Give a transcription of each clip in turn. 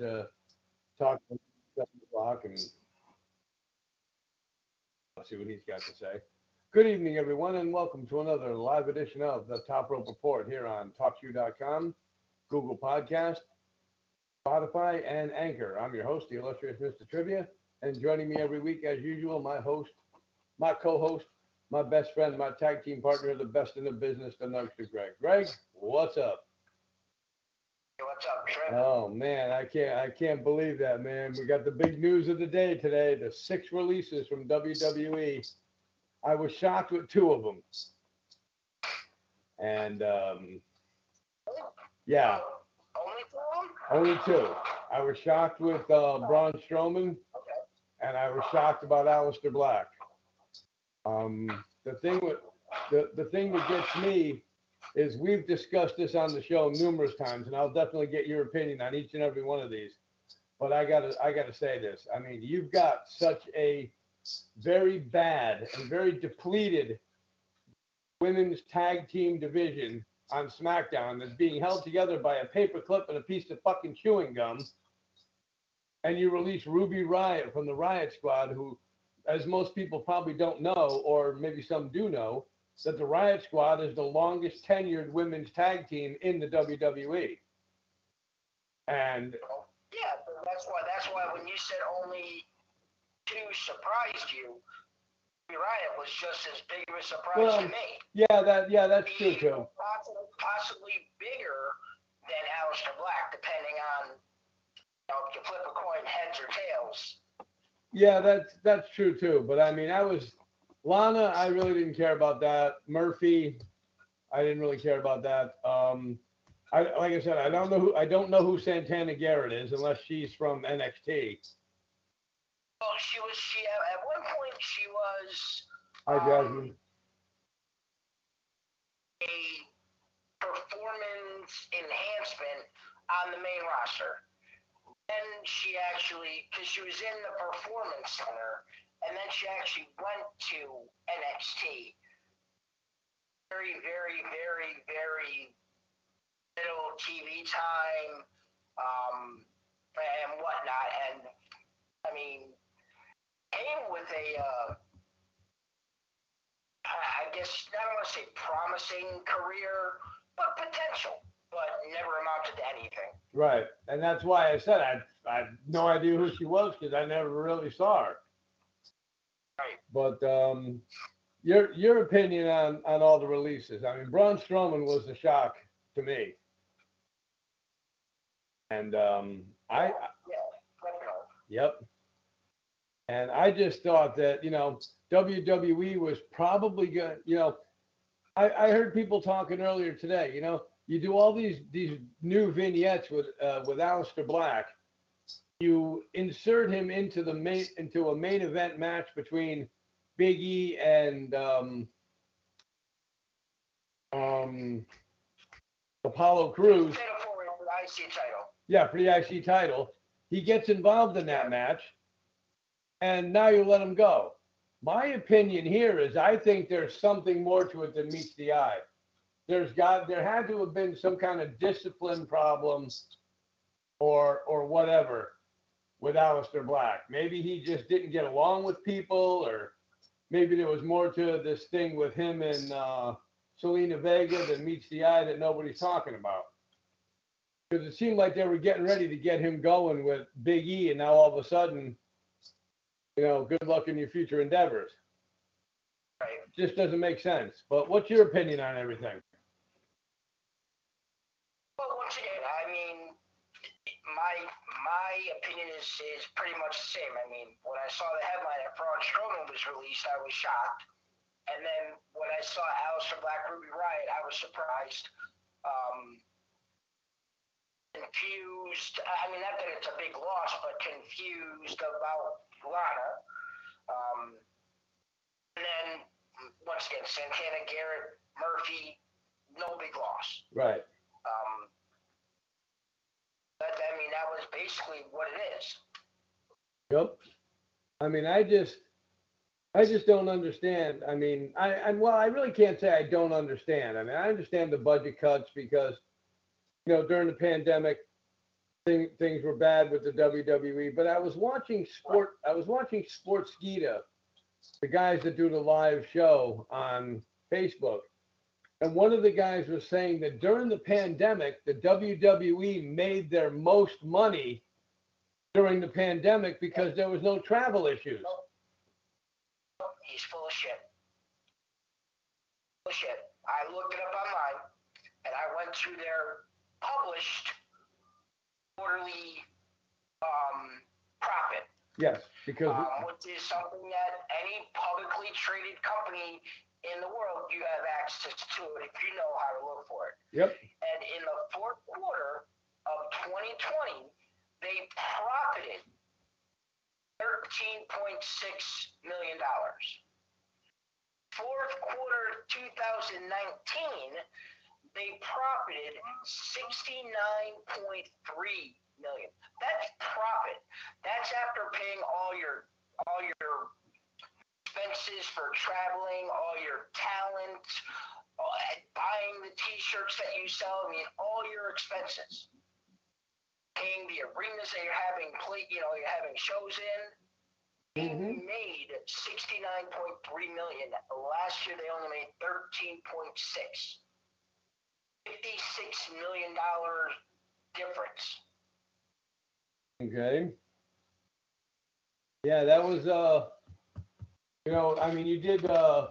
To talk to seven o'clock and see what he's got to say. Good evening, everyone, and welcome to another live edition of the Top Rope Report here on TalkShoe.com, Google Podcast, Spotify, and Anchor. I'm your host, the illustrious Mr. Trivia, and joining me every week, as usual, my host, my co-host, my best friend, my tag team partner, the best in the business, the Nugster Greg. Greg, what's up? What's up, Trip? Oh man, I can't I can't believe that, man. We got the big news of the day today, the six releases from WWE. I was shocked with two of them. And um, yeah, Only for only two. I was shocked with uh, Braun Strowman, Okay. and I was shocked about Aleister Black. Um, the thing with the, the thing that gets me is we've discussed this on the show numerous times, and I'll definitely get your opinion on each and every one of these. But I gotta I gotta say this. I mean, you've got such a very bad and very depleted women's tag team division on SmackDown that's being held together by a paper clip and a piece of fucking chewing gum. And you release Ruby Riot from the Riot Squad, who, as most people probably don't know, or maybe some do know, that the Riot Squad is the longest tenured women's tag team in the WWE. And Yeah, but that's why that's why when you said only two surprised you, Riot was just as big of a surprise Well, to me. yeah, that yeah, that's true Maybe too. Possibly, possibly bigger than Aleister Black, depending on you know, if you flip a coin, heads or tails. Yeah, that's that's true too. But I mean, I was Lana. I really didn't care about that. Murphy, I didn't really care about that. Um, I like I said, I don't know who I don't know who Santana Garrett is unless she's from NXT. Well, she was she at one point she was Hi, Jasmine. a performance enhancement on the main roster. Then she actually, because she was in the performance center, and then she actually went to NXT. Very, very, very, very little TV time, um, and whatnot. And I mean, came with a, uh, I guess I don't want to say promising career, but potential, but never amounted to anything. Right, and that's why I said I I had no idea who she was because I never really saw her. But um, your your opinion on on all the releases? I mean, Braun Strowman was a shock to me, and um, I. Yep. And I just thought that, you know, WWE was probably going you know, I, I heard people talking earlier today, you know, you do all these these new vignettes with uh, with Aleister Black. You insert him into the main into a main event match between Big E and um, um, Apollo Crews. Yeah, for the IC title. He gets involved in that match, and now you let him go. My opinion here is I think there's something more to it than meets the eye. There's got there had to have been some kind of discipline problems or or whatever with Aleister Black. Maybe he just didn't get along with people, or maybe there was more to this thing with him and uh, Zelina Vega than meets the eye that nobody's talking about because it seemed like they were getting ready to get him going with Big E, and now all of a sudden, you know, good luck in your future endeavors. Right. Just doesn't make sense. But what's your opinion on everything? Well, once again, I mean, my my opinion is is pretty much the same. I mean, when I saw the headline that Braun Strowman was released, I was shocked, and then when I saw Aleister Black Ruby Riot, I was surprised. Um, confused. I mean, not that it's a big loss, but confused about Lana. Um, and then once again, Santana, Garrett, Murphy, no big loss. Right. Um, I mean, that was basically what it is. Yep. I mean, I just, I just don't understand. I mean, I, and well, I really can't say I don't understand. I mean, I understand the budget cuts because, you know, during the pandemic, thing, things were bad with the WWE. But I was watching sport. I was watching Sportskeeda, the guys that do the live show on Facebook, and one of the guys was saying that during the pandemic, the WWE made their most money during the pandemic because there was no travel issues. He's full of shit. Full of shit. I looked it up online, and I went through their published quarterly um, profit, Yes, because um, which is something that any publicly traded company in the world you have access to it if you know how to look for it. yep, And in the fourth quarter of 2020, they profited $13.6 million. Fourth quarter 2019, they profited 69.3 million. That's profit. That's after paying all your all your expenses for traveling, all your talent, buying the T-shirts that you sell. I mean, all your expenses. Paying the arenas that you're having play, you know, you're having shows in. They Mhm. made 69.3 million. Last year they only made 13.6. 56 million dollar difference. okay. Yeah, that was, uh, you know, I mean, you did, uh,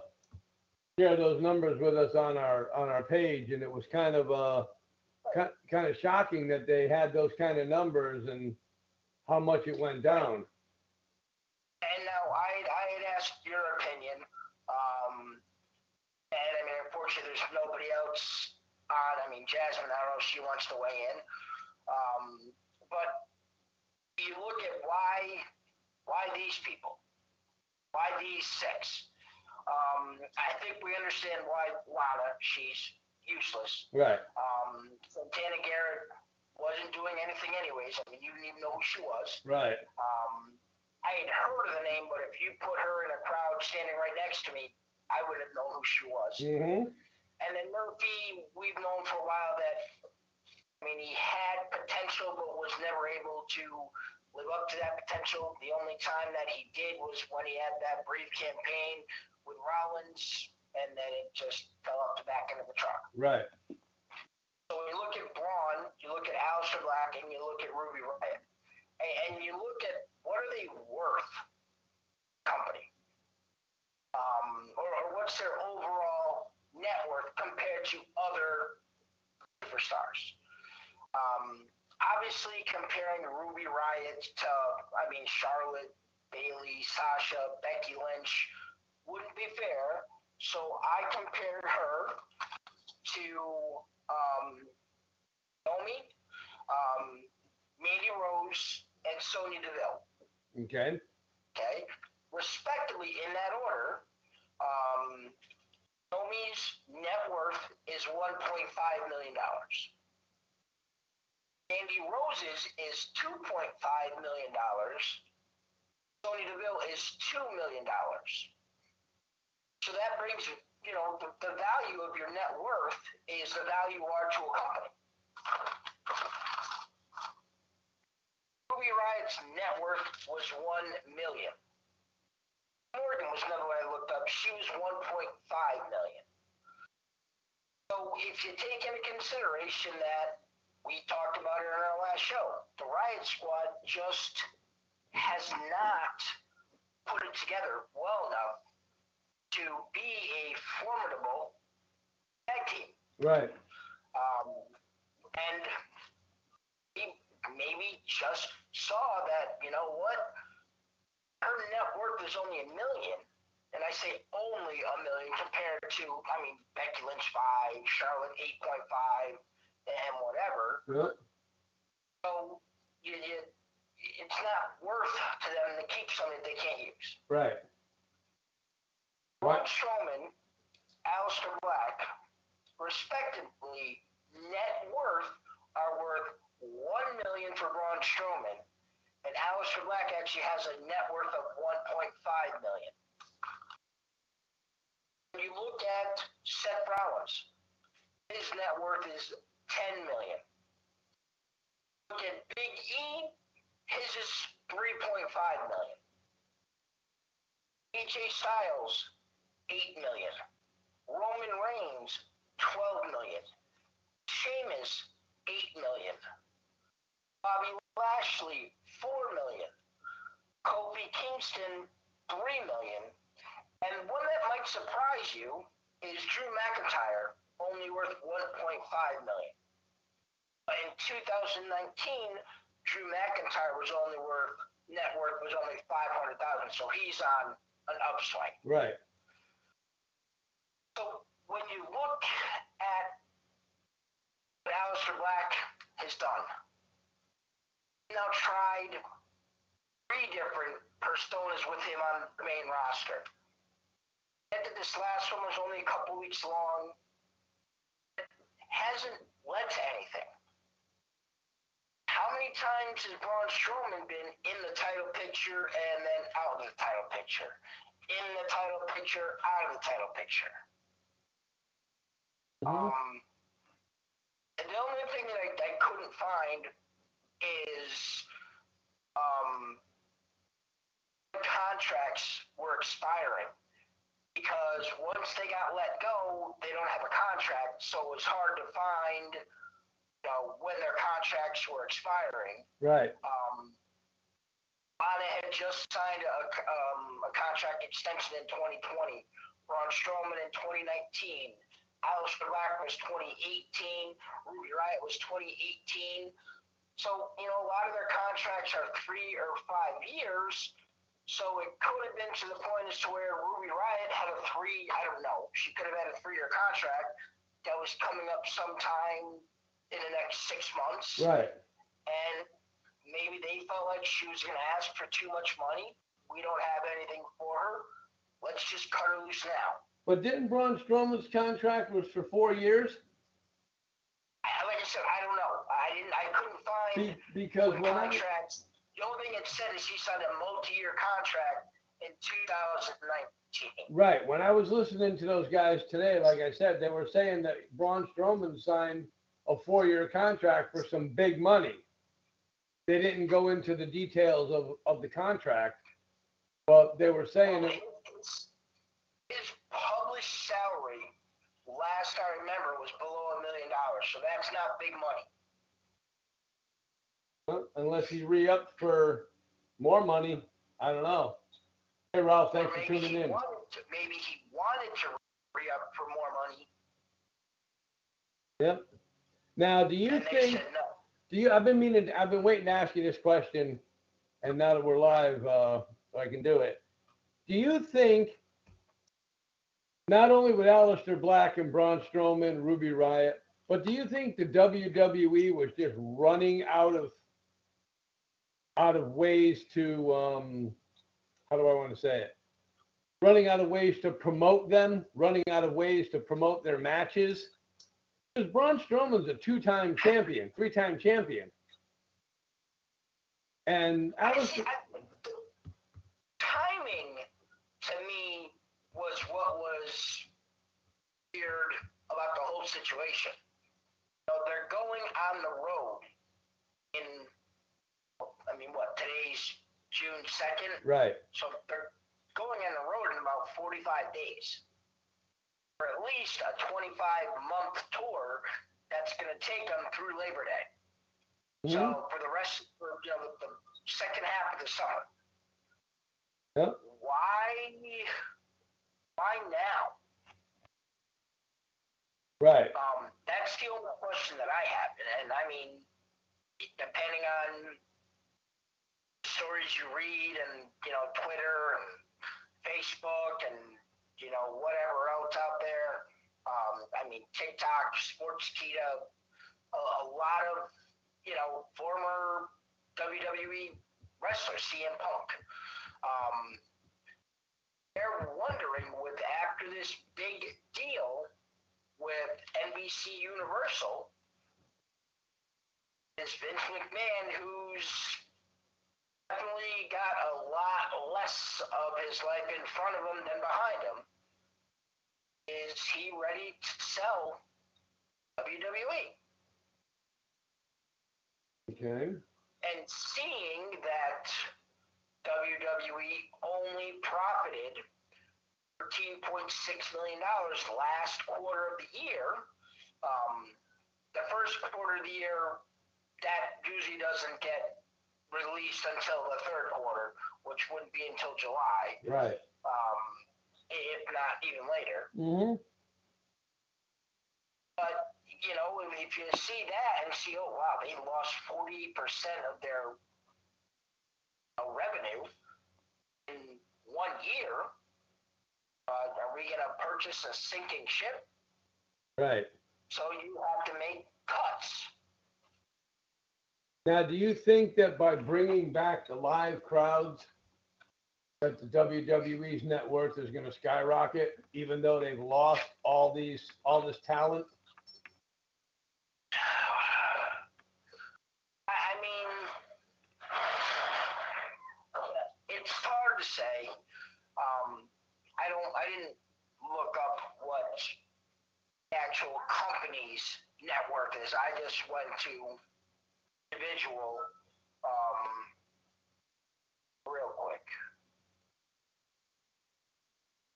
share those numbers with us on our, on our page and it was kind of, uh, ki- kind of shocking that they had those kind of numbers and how much it went down. And now I I had asked your opinion. Um, and I mean, unfortunately, there's nobody else on. I mean, Jasmine, I don't know if she wants to weigh in. Um, but you look at why why these people, why these six. Um, I think we understand why Lana. She's useless. Right, Um, Santana Garrett wasn't doing anything anyways. I mean, you didn't even know who she was. right, Um, I had heard of the name, but if you put her in a crowd standing right next to me, I wouldn't know who she was. mm-hmm, And then Murphy, we've known for a while that, I mean, he had potential, but was never able to live up to that potential. The only time that he did was when he had that brief campaign with Rollins, and then it just fell off the back end of the truck. right, So when you look at Braun, you look at Aleister Black, and you look at Ruby Riot, and, and you look at what are they worth, company, um, or, or what's their overall net worth compared to other superstars. Um, obviously, comparing Ruby Riot to, I mean, Charlotte, Bayley, Sasha, Becky Lynch wouldn't be fair. So I compared her to um, Naomi, um, Mandy Rose, and Sonya Deville. okay, Okay, respectively in that order. Um, Naomi's net worth is 1.5 million Mandy Rose's is 2.5 million dollars. Sonya Deville is two million dollars. So that brings you know the, the value of your net worth is the value you are to a company. Ruby Riot's net worth was one million. Morgan was another one I looked up. She was 1.5 million. So if you take into consideration that we talked about it in our last show, the Riot Squad just has not put it together well enough to be a formidable tag team. right, Um, and he maybe just saw that, you know what? Her net worth is only a million. And I say only a million compared to, I mean, Becky Lynch 5, Charlotte 8.5, and whatever. yeah, So you, you, it's not worth to them to keep something they can't use. Right. Right. Strowman, Aleister Black, respectively, net worth are worth one million for Braun Strowman, and Aleister Black actually has a net worth of one point five million. When you look at Seth Rollins, his net worth is ten million. Look at Big E, his is three point five million. AJ Styles, eight million. Roman Reigns, twelve million. Sheamus, eight million. Bobby Lashley, four million. Kofi Kingston, three million. And one that might surprise you is Drew McIntyre, only worth one point five million. But in 2019, Drew McIntyre was only worth net worth was only five hundred thousand, so he's on an upswing. Right. So when you look at what Aleister Black has done, now tried three different personas with him on the main roster. This last one was only a couple weeks long. It hasn't led to anything. How many times has Braun Strowman been in the title picture and then out of the title picture? In the title picture, out of the title picture. Mhm. Um, and the only thing that I, I couldn't find is um, contracts were expiring because once they got let go, they don't have a contract, so it was hard to find, you know, when their contracts were expiring. Right. Um, Lana had just signed a, um, a contract extension in 2020. Braun Strowman in 2019. Aleister Black was 2018. Ruby Riot was 2018. So, you know, a lot of their contracts are three or five years. So it could have been to the point as to where Ruby Riot had a three, I don't know, she could have had a three year contract that was coming up sometime in the next six months Right. and maybe they felt like she was going to ask for too much money. We don't have anything for her. Let's just cut her loose now. But didn't Braun Strowman's contract was for four years? I- Like I said, I don't know. I didn't. I couldn't find Be, because the when I contract. The only thing it said is he signed a multi-year contract in 2019. right when I was listening to those guys today, like I said, they were saying that Braun Strowman signed a four-year contract for some big money. They didn't go into the details of, of the contract, but they were saying it, his, published salary, last I remember, was below a million dollars. So that's not big money. unless he re-upped for more money. I don't know. Hey Ralph, thanks for tuning in. To, maybe he wanted to re-up for more money, Yep. Now, do you think? no. Do you? I've been meaning. I've been waiting to ask you this question, and now that we're live, uh, I can do it. Do you think? Not only with Aleister Black and Braun Strowman, Ruby Riot, but do you think the WWE was just running out of out of ways to um, how do I want to say it? Running out of ways to promote them, running out of ways to promote their matches. Because Braun Strowman's a two-time champion, three-time champion, and I see, Aleister. I, the timing to me was what was weird about the whole situation. You know, they're going on the road in, I mean, what, today's June 2nd? Right, So they're going on the road in about 45 days. For at least a 25 month tour that's going to take them through Labor Day. Mhm. So for the rest, for, you know, the, the second half of the summer. Yep. Why? Why now? right, Um, that's the only question that I have, and, and I mean, depending on stories you read, and you know, Twitter and Facebook, and you know, whatever else out there. Um, I mean, TikTok, Sportskeeda, a, a lot of you know, former WWE wrestler CM Punk. Um, they're wondering with after this big deal with NBC Universal, is Vince McMahon who's definitely got a lot less of his life in front of him than behind him. Is he ready to sell WWE? Okay. And seeing that WWE only profited $13.6 million last quarter of the year, um, the first quarter of the year, that usually doesn't get released until the third quarter, which wouldn't be until July, Right. um, if not even later. Mm-hmm. But you know, if- if you see that and see, oh wow, they lost forty percent of their uh, revenue in one year. Uh, are we going to purchase a sinking ship? Right. So you have to make cuts. Now, do you think that by bringing back the live crowds, that the WWE's net worth is going to skyrocket, even though they've lost all these all this talent? I mean, it's hard to say. Um, I don't. I didn't look up what actual company's net worth is. I just went to individual um, real quick.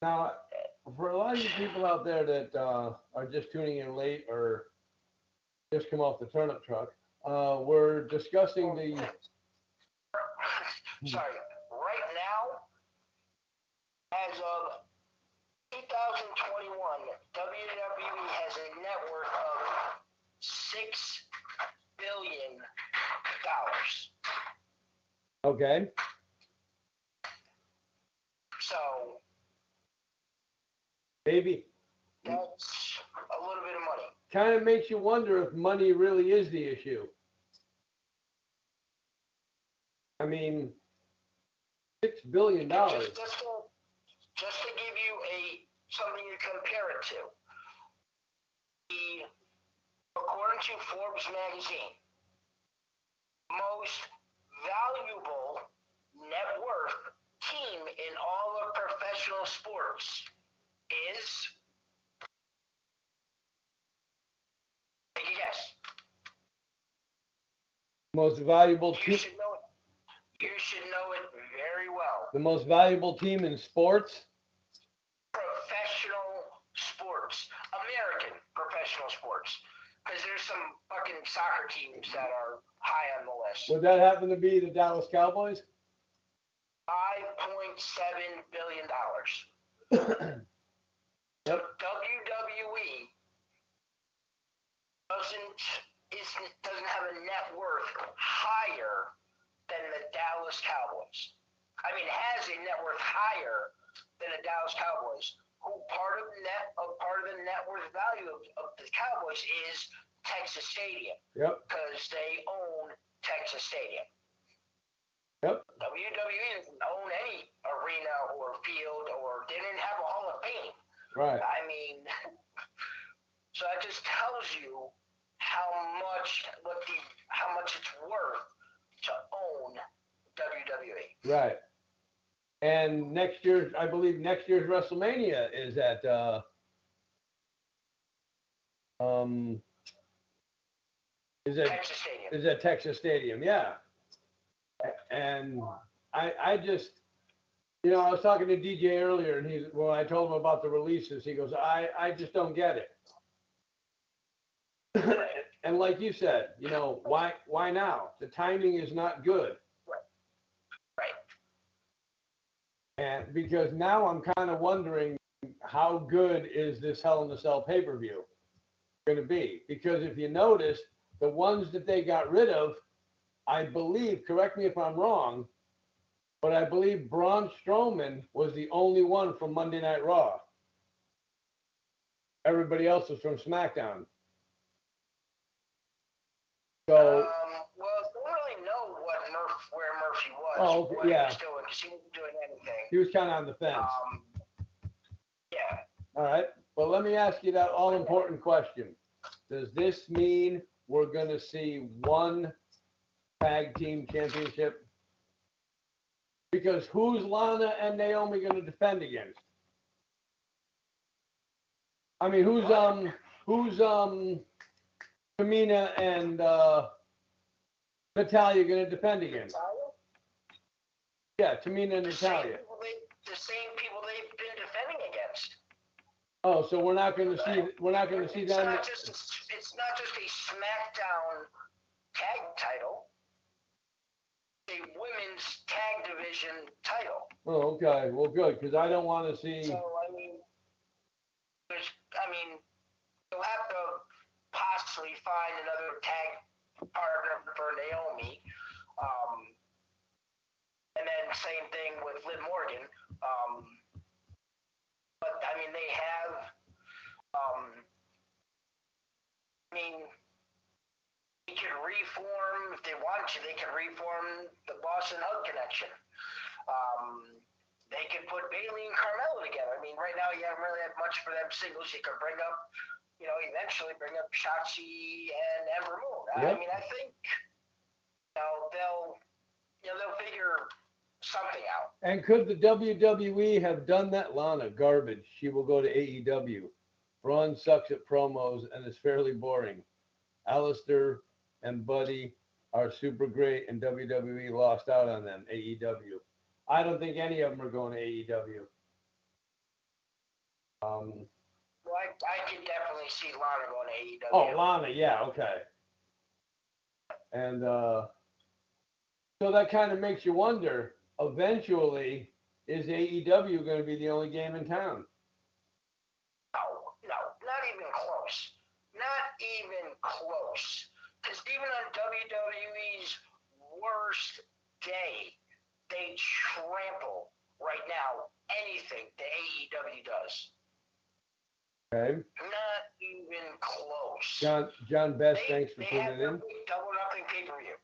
Now, for a lot of you people out there that uh, are just tuning in late or just come off the turnip truck, uh, we're discussing the Sorry. Right now, as of 2021, WWE has a net worth of six billion dollars. Okay. So Maybe that's a little bit of money. kind of makes you wonder if money really is the issue. I mean, six billion dollars. Just, just, to, just to give you a something to compare it to. The according to Forbes magazine, most valuable net worth team in all of professional sports is take a guess. Most valuable team. You should know it. You should know it very well. the most valuable team in sports. professional sports, American professional sports, because there's some fucking soccer teams that are high on the list. Would that happen to be the Dallas Cowboys? Five point seven billion dollars. Yep. WWE doesn't isn't doesn't have a net worth higher than the Dallas Cowboys. I mean, has a net worth higher than the Dallas Cowboys. Who part of net of part of the net worth value of, of the Cowboys is Texas Stadium Yep. because they own Texas Stadium. Yep. WWE doesn't own any arena or field or they didn't have a Hall of Fame. Right. I mean, so that just tells you how much what the how much it's worth to own WWE. Right. And next year's, I believe next year's WrestleMania is at uh, um, is at Texas Stadium. is at Texas Stadium. Yeah. And I I just you know I was talking to DJ earlier and he when I told him about the releases he goes I I just don't get it. and like you said, you know why why now? The timing is not good. And because now I'm kind of wondering how good is this Hell in a Cell pay per view going to be? Because if you notice, the ones that they got rid of, I believe, correct me if I'm wrong, but I believe Braun Strowman was the only one from Monday Night Raw. Everybody else was from SmackDown. So, Um, if he was. Oh, okay, what he yeah. was doing because he wasn't doing anything. He was kind of on the fence. Um, yeah. All right. Well, let me ask you that all important question. Does this mean we're going to see one tag team championship? Because who's Lana and Naomi going to defend against? I mean, who's um who's um Tamina and uh Natalya going to defend against? Yeah, Tamina and The Natalya. they, the same people they've been defending against. Oh, so we're not going to see we're not going to see it's them. Not just, it's not just a SmackDown tag title. A women's tag division title. Oh, okay. Well, good because I don't want to see. So I mean, there's, I mean, you'll have to possibly find another tag partner for Naomi. Um, and then same thing with Liv Morgan. Um, but I mean, they have. Um, I mean, they can reform if they want to. They can reform the Boss 'n' Hug Connection. Um, they could put Bayley and Carmella together. I mean, right now you haven't really had much for them singles. You could bring up, you know, eventually bring up Shotzi and Ember Moon. I mean, I think, you know, they'll, you know, they'll figure something out. And could the WWE have done that? Lana, garbage. She will go to AEW. Braun sucks at promos and is fairly boring. Aleister and Buddy are super great, and WWE lost out on them. AEW. I don't think any of them are going to AEW. Um, Well, I, I can definitely see Lana going to AEW. Oh, Lana, yeah, okay. And uh, so that kind of makes you wonder. Eventually, is AEW going to be the only game in town? No, no, not even close. Not even close. Because even on WWE's worst day, they trample right now anything the AEW does. Okay. Not even close. John John Best, They- thanks for tuning in. double nothing pay per view.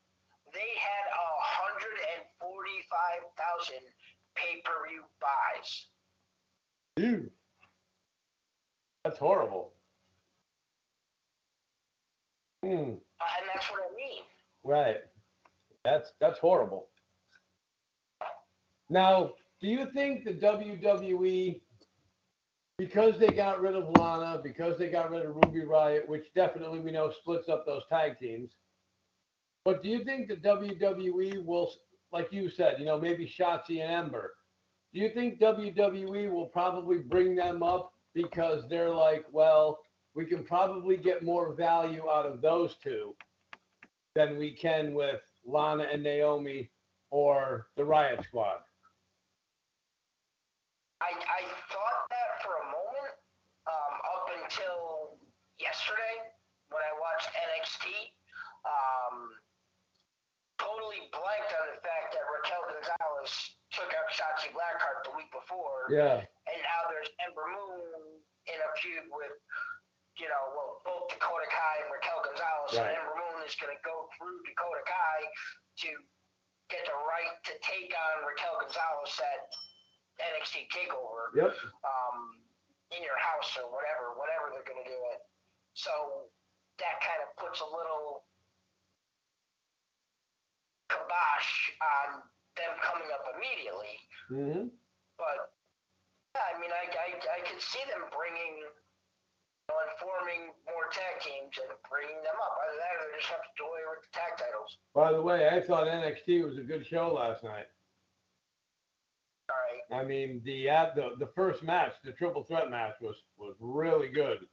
They had a hundred and forty five thousand pay per view buys. Dude, that's horrible. Hmm. Uh, and that's what I mean. Right. That's that's horrible. Now, do you think the WWE, because they got rid of Lana, because they got rid of Ruby Riot, which definitely we know splits up those tag teams, but do you think the WWE will, like you said, you know, maybe Shotzi and Ember, do you think WWE will probably bring them up because they're like, well, we can probably get more value out of those two than we can with Lana and Naomi or the Riot Squad. I, I thought that for a moment, um, up until yesterday when I watched NXT. Um, totally blanked on the fact that Raquel Gonzalez took out Shotzi Blackheart the week before, Yeah. and now there's Ember Moon in a feud with, you know, well, both Dakota Kai and Raquel Gonzalez, Right. and Ember Moon is going to go through Dakota Kai to get the right to take on Raquel Gonzalez at NXT Takeover Yep. um, in your house or whatever, whatever they're going to do it. So that kind of puts a little kibosh on them coming up immediately. hmm But yeah, I mean, I, I, I could see them bringing, you know, and forming more tag teams and bringing them up. Either that or they just have to do away with the tag titles. By the way, I thought NXT was a good show last night. All right. I mean, the ad- the the first match, the triple threat match, was was really good.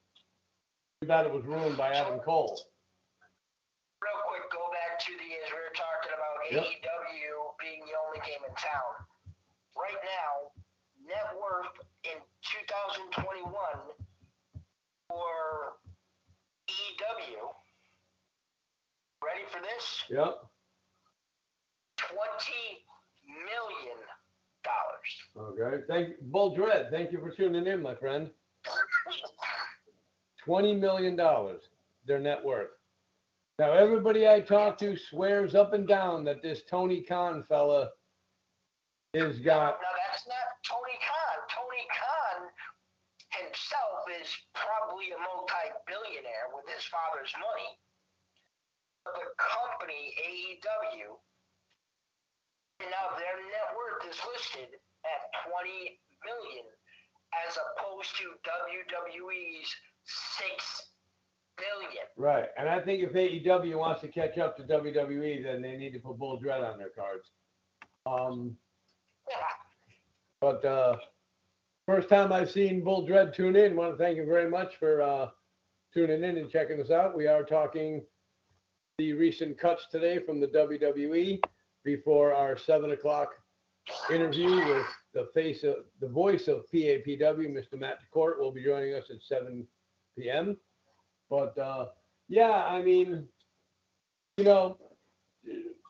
Too bad it was ruined by Adam Cole. Real quick, go back to the, as we were talking about Yep. AEW being the only game in town. Right now, net worth in 2021 for AEW, ready for this? Yep. 20 million dollars. Okay. Thank Bull Dread. Thank you for tuning in, my friend. Twenty million dollars, their net worth. Now, everybody I talk to swears up and down that this Tony Khan fella is got, No, that's not Tony Khan. Tony Khan himself is probably a multi-billionaire with his father's money. But the company AEW, and now their net worth is listed at 20 million, as opposed to WWE's six billion. right, and I think if AEW wants to catch up to WWE, then they need to put Bull Dread on their cards. Um, Yeah. But uh, first time I've seen Bull Dread tune in. Want to thank you very much for uh, tuning in and checking us out. We are talking the recent cuts today from the WWE before our seven o'clock interview with the face of the voice of PAPW, Mr. Matt DeCorte, will be joining us at 7 p.m. But uh, yeah, I mean, you know,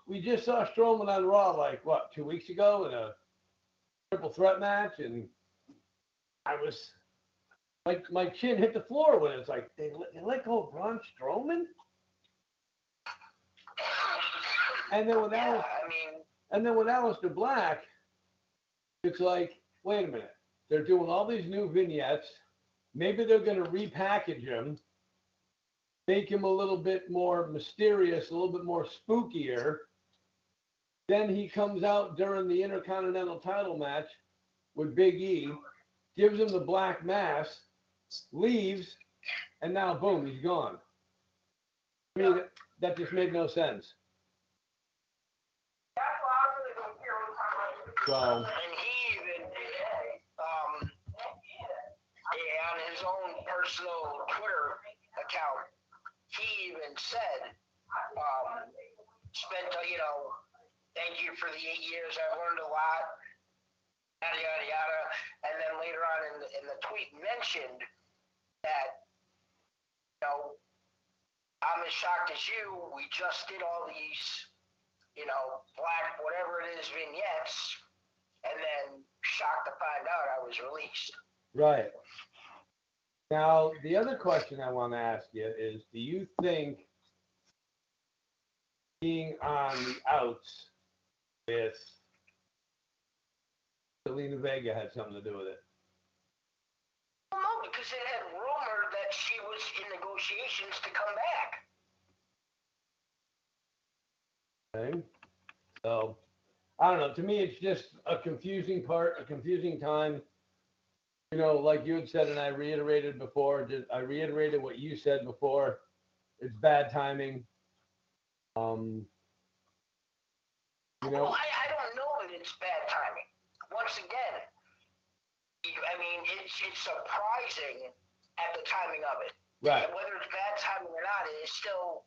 we just saw Strowman on Raw like what two weeks ago in a triple threat match, and I was like, my chin hit the floor when it's like they let, they let go of Braun Strowman, and then with Yeah, Alice, I mean, and then with Aleister Black, it's like, wait a minute, they're doing all these new vignettes. Maybe they're going to repackage him, make him a little bit more mysterious, a little bit more spookier. Then he comes out during the Intercontinental title match with Big E, gives him the black mass, leaves, and now boom, he's gone. I mean, that- that just made no sense. So, and he even, um, yeah, on his own personal Twitter account, he even said, um, spent, uh, you know, thank you for the eight years. I've learned a lot, yada, yada, yada. And then later on in the, in the tweet mentioned that, you know, I'm as shocked as you. We just did all these, you know, black, whatever it is, vignettes and then shocked to find out I was released. Right. Now, the other question I want to ask you is do you think being on the outs with Zelina Vega had something to do with it? No, because it had rumored that she was in negotiations to come back. Okay. So, I don't know. To me, it's just a confusing part, a confusing time. You know, like you had said, and I reiterated before, just, I reiterated what you said before. It's bad timing. Um, you know, Well, I, I don't know that it's bad timing. Once again, I mean, it's it's surprising at the timing of it. right, Whether it's bad timing or not, it is still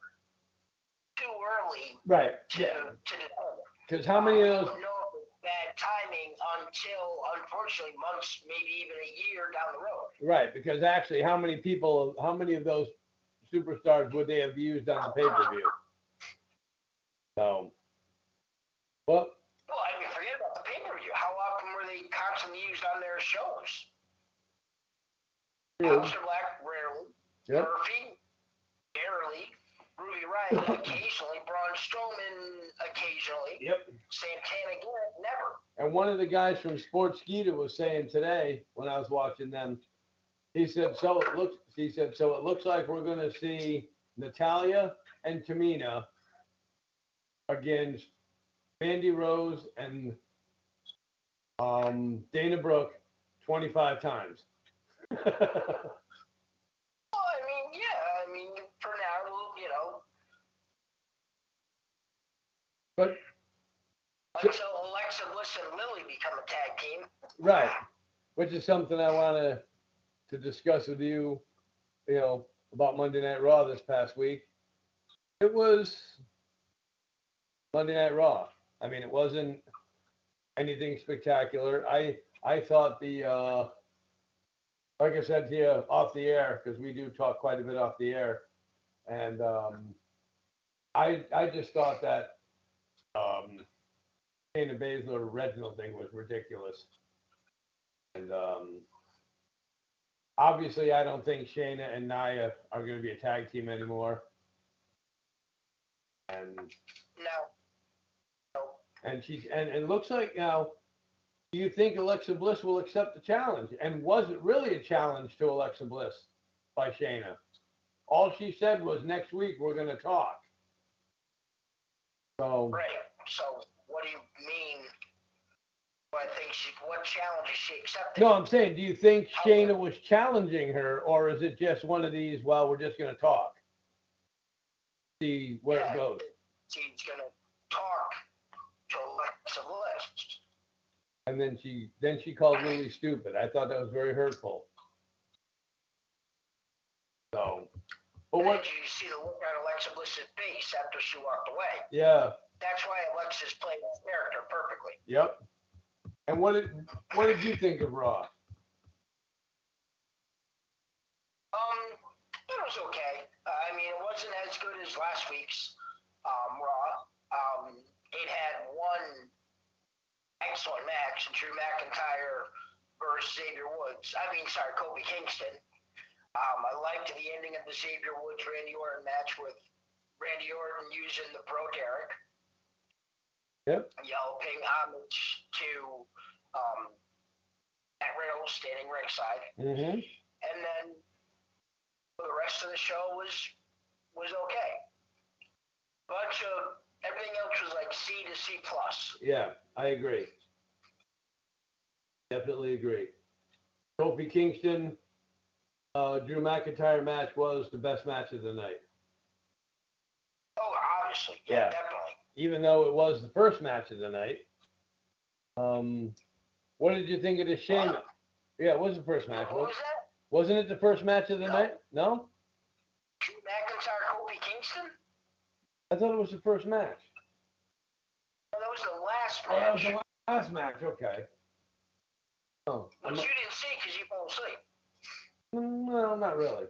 too early right. to Yeah. to determine. Because how many of I those? know if bad timing until, unfortunately, months, maybe even a year down the road. Right, because actually, how many people, how many of those superstars would they have used on the pay per view? So, well, Well, I mean, forget about the pay-per-view. How often were used on their shows? true. Aleister Black, rarely. Yep. Murphy, barely. Ruby Riot, occasionally. Braun Strowman, occasionally. Yep. Santana Garrett, never. And one of the guys from Sports Sportskeeda was saying today when I was watching them, he said, "So it looks." He said, "So it looks like we're going to see Natalya and Tamina against Mandy Rose and um, Dana Brooke 25 times." Well, I mean, yeah. I mean, for now, you know, but until Alexa Bliss and Lilly become a tag team. Right, which is something I want to to discuss with you, you know, about Monday Night Raw this past week. It was Monday Night Raw. I mean, it wasn't anything spectacular. I I thought the uh, like I said to you off the air because we do talk quite a bit off the air, and um, I I just thought that um, Shayna Baszler Reginald thing was ridiculous. And um, obviously, I don't think Shayna and Nia are going to be a tag team anymore. And, No. And she's and, and it looks like now, do you think Alexa Bliss will accept the challenge? And was it really a challenge to Alexa Bliss by Shayna? All she said was, next week, we're gonna talk. So, Right. So what do you mean? What I think she, what challenge is she accepting? no, I'm saying, do you think Shayna was challenging her, or is it just one of these, well, we're just gonna talk? See where it goes. She's gonna talk to Alexa Bliss. And then she, then she called Lilly stupid. I thought that was very hurtful. So, but what, then you see the look on Alexa Bliss's face after she walked away. yeah, That's why Alexa's playing this character perfectly. yep. And what did, what did you think of Raw? Um, it was okay. Uh, I mean, it wasn't as good as last week's um, Raw. Um, it had one excellent match, and Drew McIntyre versus Xavier Woods. I mean, sorry, Kofi Kingston. Um, I liked the ending of the Xavier Woods Randy Orton match with Randy Orton using the Bro Derek. Yep. You know, paying homage to um, Matt Riddle standing ringside Mm-hmm. and then the rest of the show was was okay. Bunch of everything else was like C to C plus. Yeah, I agree. Definitely agree. Kofi Kingston, uh, Drew McIntyre match was the best match of the night. Oh, obviously, yeah, Yeah. definitely. even though it was the first match of the night. Um, what did you think of the Shayna? Yeah, it was the first match. What was that? Wasn't it the first match of the No. night? No, Drew McIntyre, Kofi Kingston? I thought it was the first match. No, that was the last Oh, that was match, the last match. Okay. Oh, which you didn't see because you fell asleep. no, not really.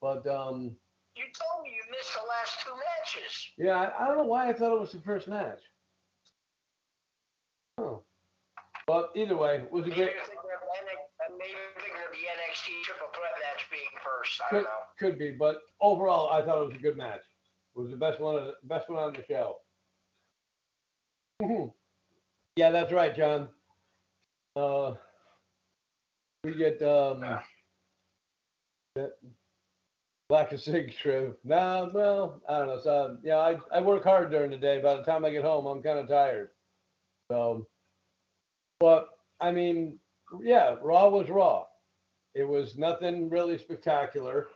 But um, You told me you missed the last two matches. yeah, I, I don't know why I thought it was the first match. Oh, but either way, it was a Maybe great. you're thinking of the NXT, uh, maybe thinking of the NXT triple threat match being first. I Could, don't know. could be, but overall, I thought it was a good match. Was the best one, of the, best one on the show. Mhm. Yeah, that's right, John. Uh, we get um, that lack of sig trip. Nah, well, I don't know. So yeah, I I work hard during the day. By the time I get home, I'm kind of tired. So, but I mean, yeah, Raw was Raw. It was nothing really spectacular.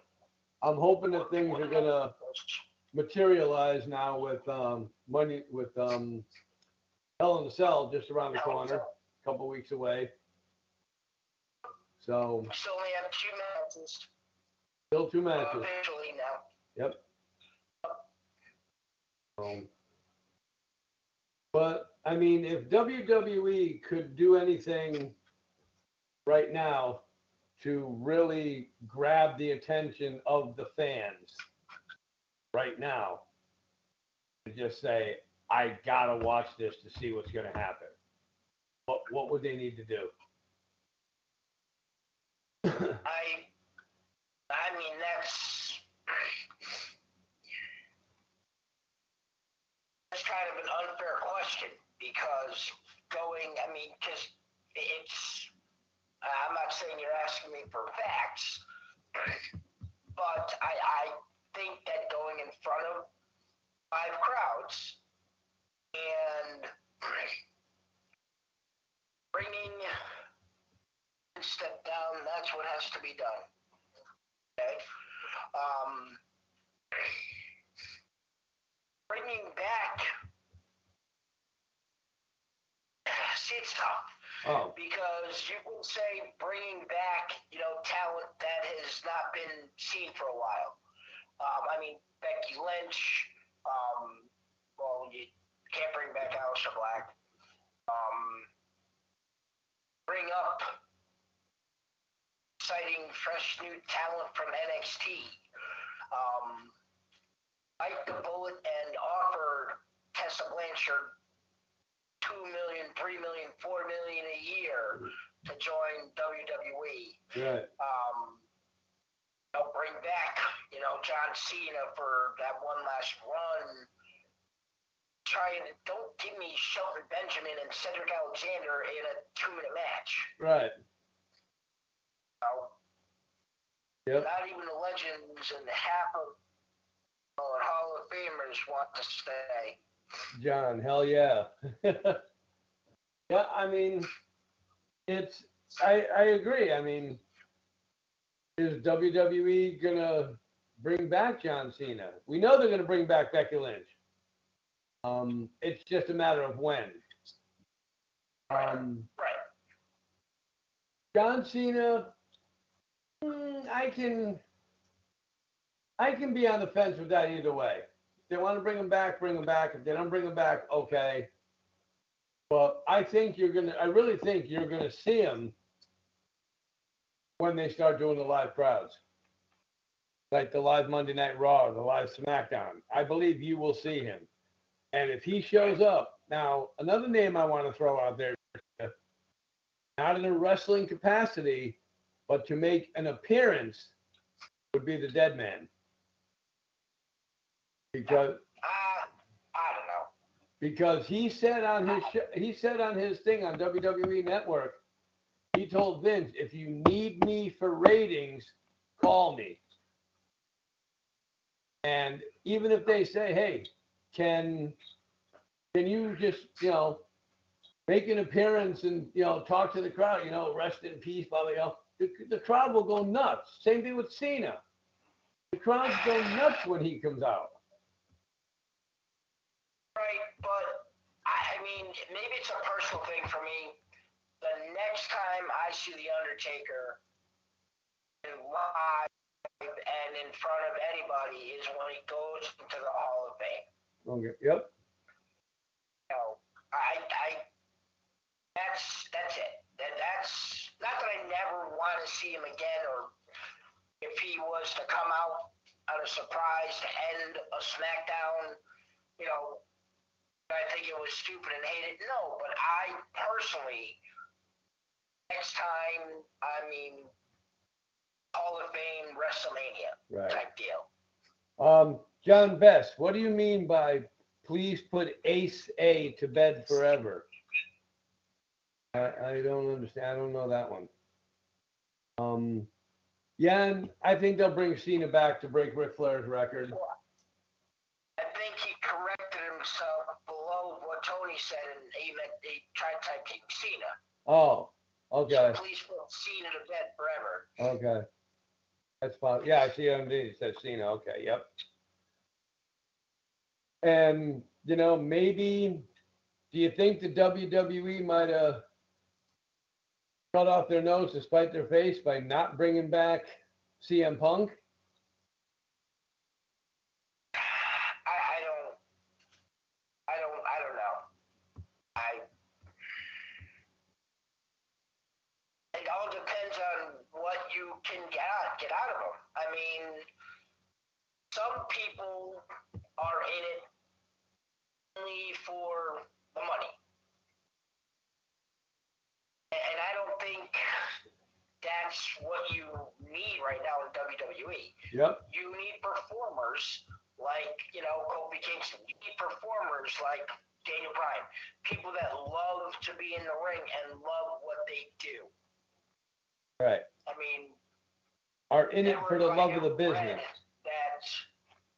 I'm hoping that things are gonna materialize now with um, money with um, Hell in the Cell just around the corner, a couple weeks away. So still only have two matches. still two uh, matches. Officially now. Yep. Um, but I mean, if WWE could do anything right now to really grab the attention of the fans right now, to just say, I gotta watch this to see what's gonna happen. What what would they need to do? I, I mean, that's that's kind of an unfair question because going, I mean, because it's, I'm not saying you're asking me for facts, but I, I think that going in front of five crowds and bringing step down, that's what has to be done. Okay? Um, bringing back, see, it's tough Oh, because you can say bringing back, you know, talent that has not been seen for a while. Um, I mean, Becky Lynch, um, well, you can't bring back Aleister Black. Um, bring up exciting, fresh new talent from NXT. Um, bite the bullet and offer Tessa Blanchard two million, three million, four million a year to join WWE. right. Um, they'll bring back, you know, John Cena for that one last run. trying to don't give me Shelton Benjamin and Cedric Alexander in a two minute match. Right. You know? Yep. Not even the legends and half of uh, Hall of Famers want to stay. John, hell yeah. yeah, I mean, it's I I agree. I mean, is WWE gonna bring back John Cena? We know they're gonna bring back Becky Lynch. Um, it's just a matter of when. Um, John Cena, mm, I can, I can be on the fence with that either way. If they want to bring him back, bring him back. If they don't bring him back, okay. But I think you're gonna, I really think you're gonna see him when they start doing the live crowds, like the live Monday Night Raw, the live SmackDown. I believe you will see him, and if he shows up, now another name I want to throw out there not in a wrestling capacity, but to make an appearance would be the dead man. Because Uh, I don't know. because he said on his sh- he said on his thing on WWE Network, he told Vince, if you need me for ratings, call me. And even if they say, hey, can can you just you know make an appearance and you know talk to the crowd, you know, rest in peace, blah blah blah. The, the crowd will go nuts. Same thing with Cena. The crowds go nuts when he comes out. Right, but I I mean, maybe it's a personal thing for me. The next time I see the Undertaker in live and in front of anybody is when he goes into the Hall of Fame. Okay. Yep. You know, I, I, that's that's it. That that's not that I never want to see him again, or if he was to come out on a surprise to end a SmackDown, you know, I think it was stupid and hate it. No, but I personally, next time, I mean, Hall of Fame WrestleMania Right. type deal. Um, John Best, what do you mean by please put Ace A to bed forever? I, I don't understand. I don't know that one. Um, yeah, and I think they'll bring Cena back to break Ric Flair's record. I think he corrected himself below what Tony said, and he meant he tried to type Cena. Oh, okay, please put Cena to bed forever. okay. That's fine. Yeah, I see it says Cena. Okay, yep. And you know, maybe do you think the WWE might have cut off their nose to spite their face by not bringing back CM Punk? I, I don't, I don't, I don't know. I, it all depends on what you can get out, get out of them. I mean, some people are in it only for the money. And I don't think that's what you need right now in WWE Yep. you need performers like you know Kofi Kingston. You need performers like Daniel Bryan. People that love to be in the ring and love what they do. Right. I mean, Are in it for the love of the business.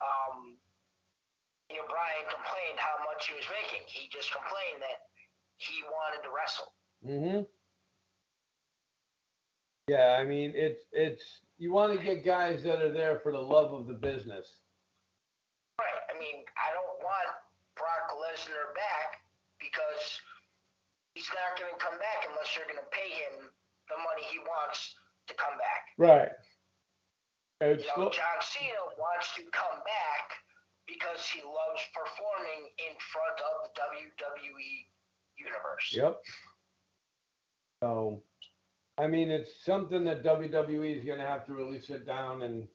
That um, Bryan complained how much he was making. He just complained that he wanted to wrestle. Mm-hmm. Yeah, I mean it's it's you want to get guys that are there for the love of the business. Right. I mean, I don't want Brock Lesnar back because he's not going to come back unless you're going to pay him the money he wants to come back. Right. It's You know, John Cena wants to come back because he loves performing in front of the WWE universe. Yep. So, I mean, it's something that WWE is going to have to really sit down and,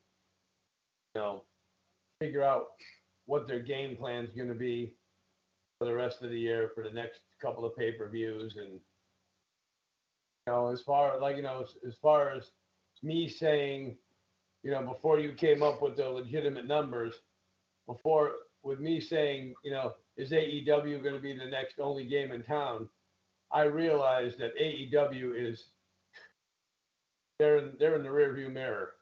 you know, figure out what their game plan is going to be for the rest of the year for the next couple of pay per views. And, you know, as far like, you know, as, as far as me saying, you know, before you came up with the legitimate numbers, before with me saying, you know, is AEW going to be the next only game in town? I realized that AEW is they're in, they're in the rearview mirror.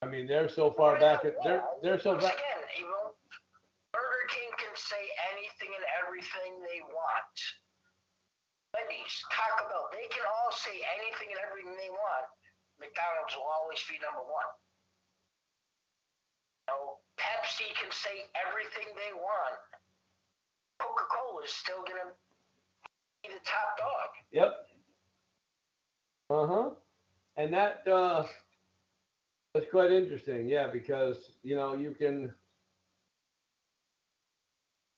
I mean, they're so far back. At, they're they're so back. again, you know, Burger King can say anything and everything they want. Wendy's, Taco Bell, they can all say anything and everything they want. McDonald's will always be number one. Know, Pepsi can say everything they want. Coca-Cola is still gonna be the top dog. Yep. Uh huh. And that uh, that's quite interesting. Yeah, because you know you can,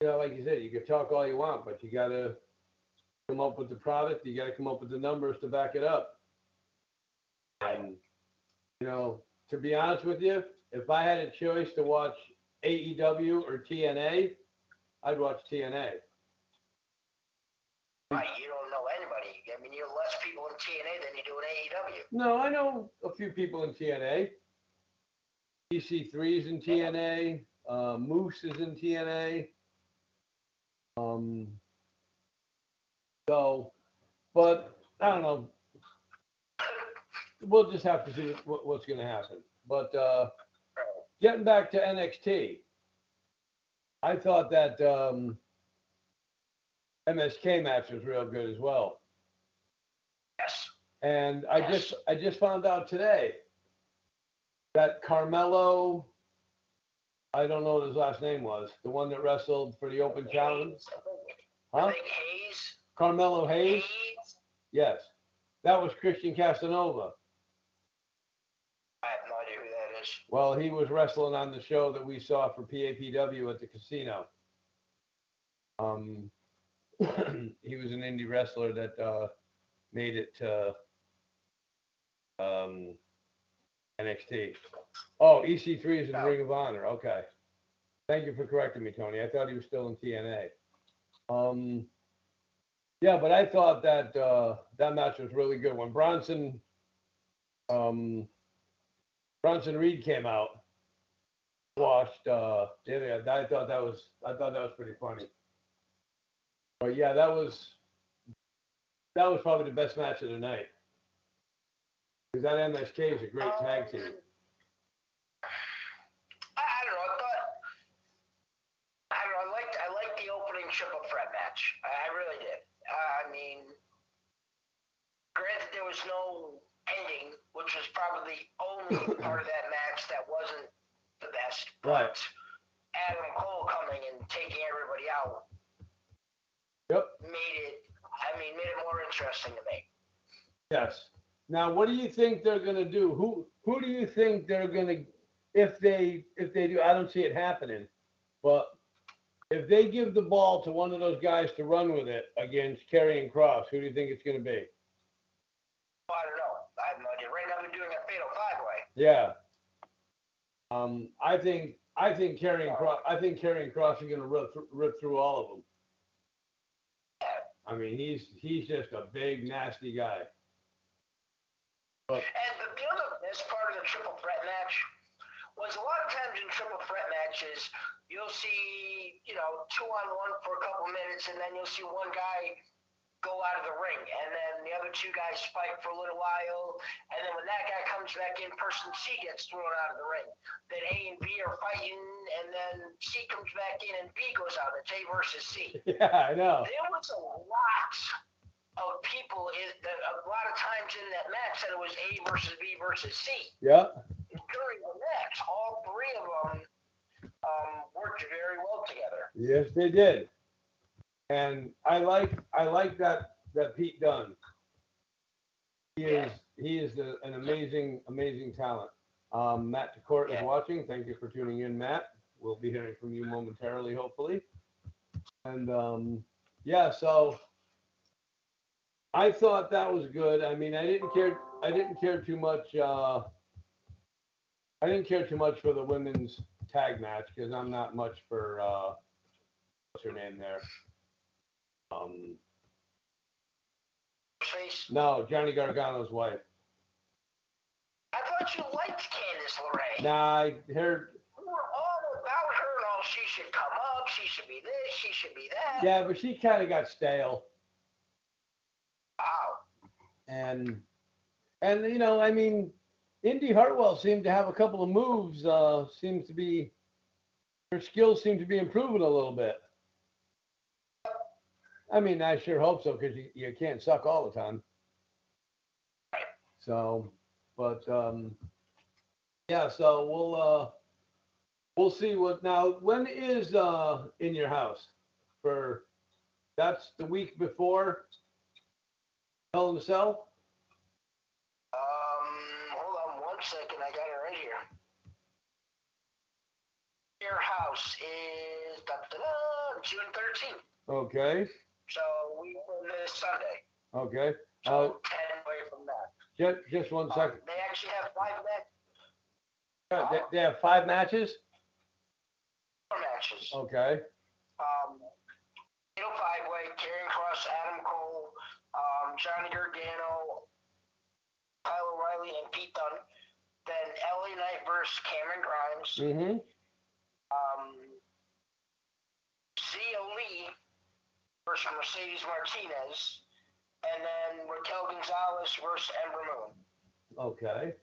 you know, like you said, you can talk all you want, but you got to come up with the product. You got to come up with the numbers to back it up. And you know, to be honest with you, if I had a choice to watch AEW or TNA, I'd watch TNA. Right, you don't know anybody. I mean, you have less people in TNA than you do in AEW. No, I know a few people in TNA. EC3's in TNA. Uh, Moose is in TNA. Um, so, but I don't know. We'll just have to see what, what's going to happen. But uh, getting back to NXT, I thought that um, MSK match was real good as well. Yes. And I just I just found out today that Carmelo, I don't know what his last name was, the one that wrestled for the Open Challenge, I huh? think Hayes. Carmelo Hayes. Hayes. Yes, that was Christian Casanova. I have no idea who Well, he was wrestling on the show that we saw for PAPW at the casino. Um, he was an indie wrestler that uh, made it to um, NXT. Oh, EC3 is in. Ring of Honor. Okay. Thank you for correcting me, Tony. I thought he was still in TNA. Um, yeah, but I thought that uh, that match was really good. When Bronson um, Bronson Reed came out, washed. Uh, I thought that was I thought that was pretty funny. But yeah, that was that was probably the best match of the night. Because that MSK is a great tag team. I, I don't know. I thought. I don't know. I liked. I liked the opening triple threat match. I, I really did. Uh, I mean, granted, there was no ending, which was probably the only part of that match that wasn't the best. Right. But Adam Cole coming and taking everybody out Yep. made it. I mean, made it more interesting to me. Yes. Now, what do you think they're gonna do? Who who do you think they're gonna if they if they do? I don't see it happening, but if they give the ball to one of those guys to run with it against Karrion Kross, who do you think it's gonna be? I don't know. I have no idea. Right now, they're doing a fatal five way. Yeah. Um, I think I think Karrion Kross I think Karrion Kross is gonna rip, thr- rip through all of them. I mean, he's he's just a big nasty guy. But And the, best part of the triple threat match was a lot of times in triple threat matches, you'll see, you know, two on one for a couple minutes, and then you'll see one guy go out of the ring, and then the other two guys fight for a little while, and then when that guy comes back in, person C gets thrown out of the ring. Then A and B are fighting, and then C comes back in, and B goes out. It's A versus C yeah, I know. there was a lot of people in that a lot of times in that match that it was A versus B versus C. Yeah. During the match, all three of them um, worked very well together. Yes, they did. And I like I like that that Pete Dunne. He is he is an amazing amazing talent. Um, Matt DeCorte is watching. Thank you for tuning in, Matt. We'll be hearing from you momentarily, hopefully. And um, yeah, so I thought that was good. I mean, I didn't care. I didn't care too much. Uh, I didn't care too much for the women's tag match because I'm not much for uh, what's her name there. Um, Face. no, Johnny Gargano's wife. I thought you liked Candice LeRae. Nah, I heard. We were all about her and all. She should come up. She should be this, she should be that. Yeah, but she kind of got stale. Wow. and and you know, I mean, Indi Hartwell seemed to have a couple of moves. Uh, seems to be her skills seem to be improving a little bit. I mean, I sure hope so because you, you can't suck all the time. So, but um, yeah, so we'll uh, we'll see what now. When is uh in your house for? That's the week before Hell in the Cell. Um, hold on one second. I got it right here. Your house is da, da, da, June 13th. Okay. So we were this Sunday. Okay. So Uh, 10 away from that. just, just one Um, second. they actually have five match Uh, They, they have five matches. matches. Okay. Um, Fatal Five Way, Karrion Kross, Adam Cole, um, Johnny Gargano, Kyle O'Reilly, and Pete Dunne. Then LA Knight versus Cameron Grimes. Mm-hmm. um, Xia Li versus Mercedes Martinez, and then Raquel Gonzalez versus Ember Moon. Okay.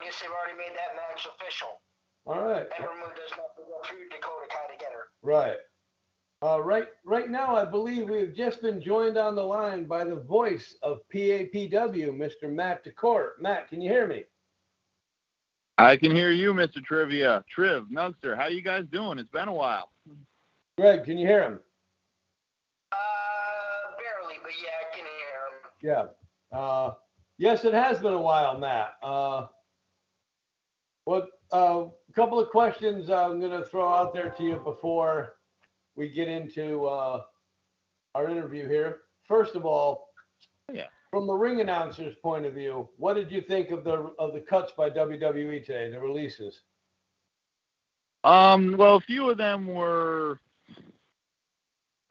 I guess they've already made that match official. All right. Ember Moon does not have to go through Dakota Kai to get her. Right. Uh, right. Right now, I believe we've just been joined on the line by the voice of PAPW, Mr. Matt DeCorte. Matt, can you hear me? I can hear you, Mr. Trivia. Triv, Nugster, how you guys doing? It's been a while. Greg, can you hear him? Yeah. Uh, yes, it has been a while, Matt. Uh, what? A uh, couple of questions I'm going to throw out there to you before we get into uh, our interview here. First of all, Yeah. from the ring announcer's point of view, what did you think of the of the cuts by WWE today, the releases? Um, well, a few of them were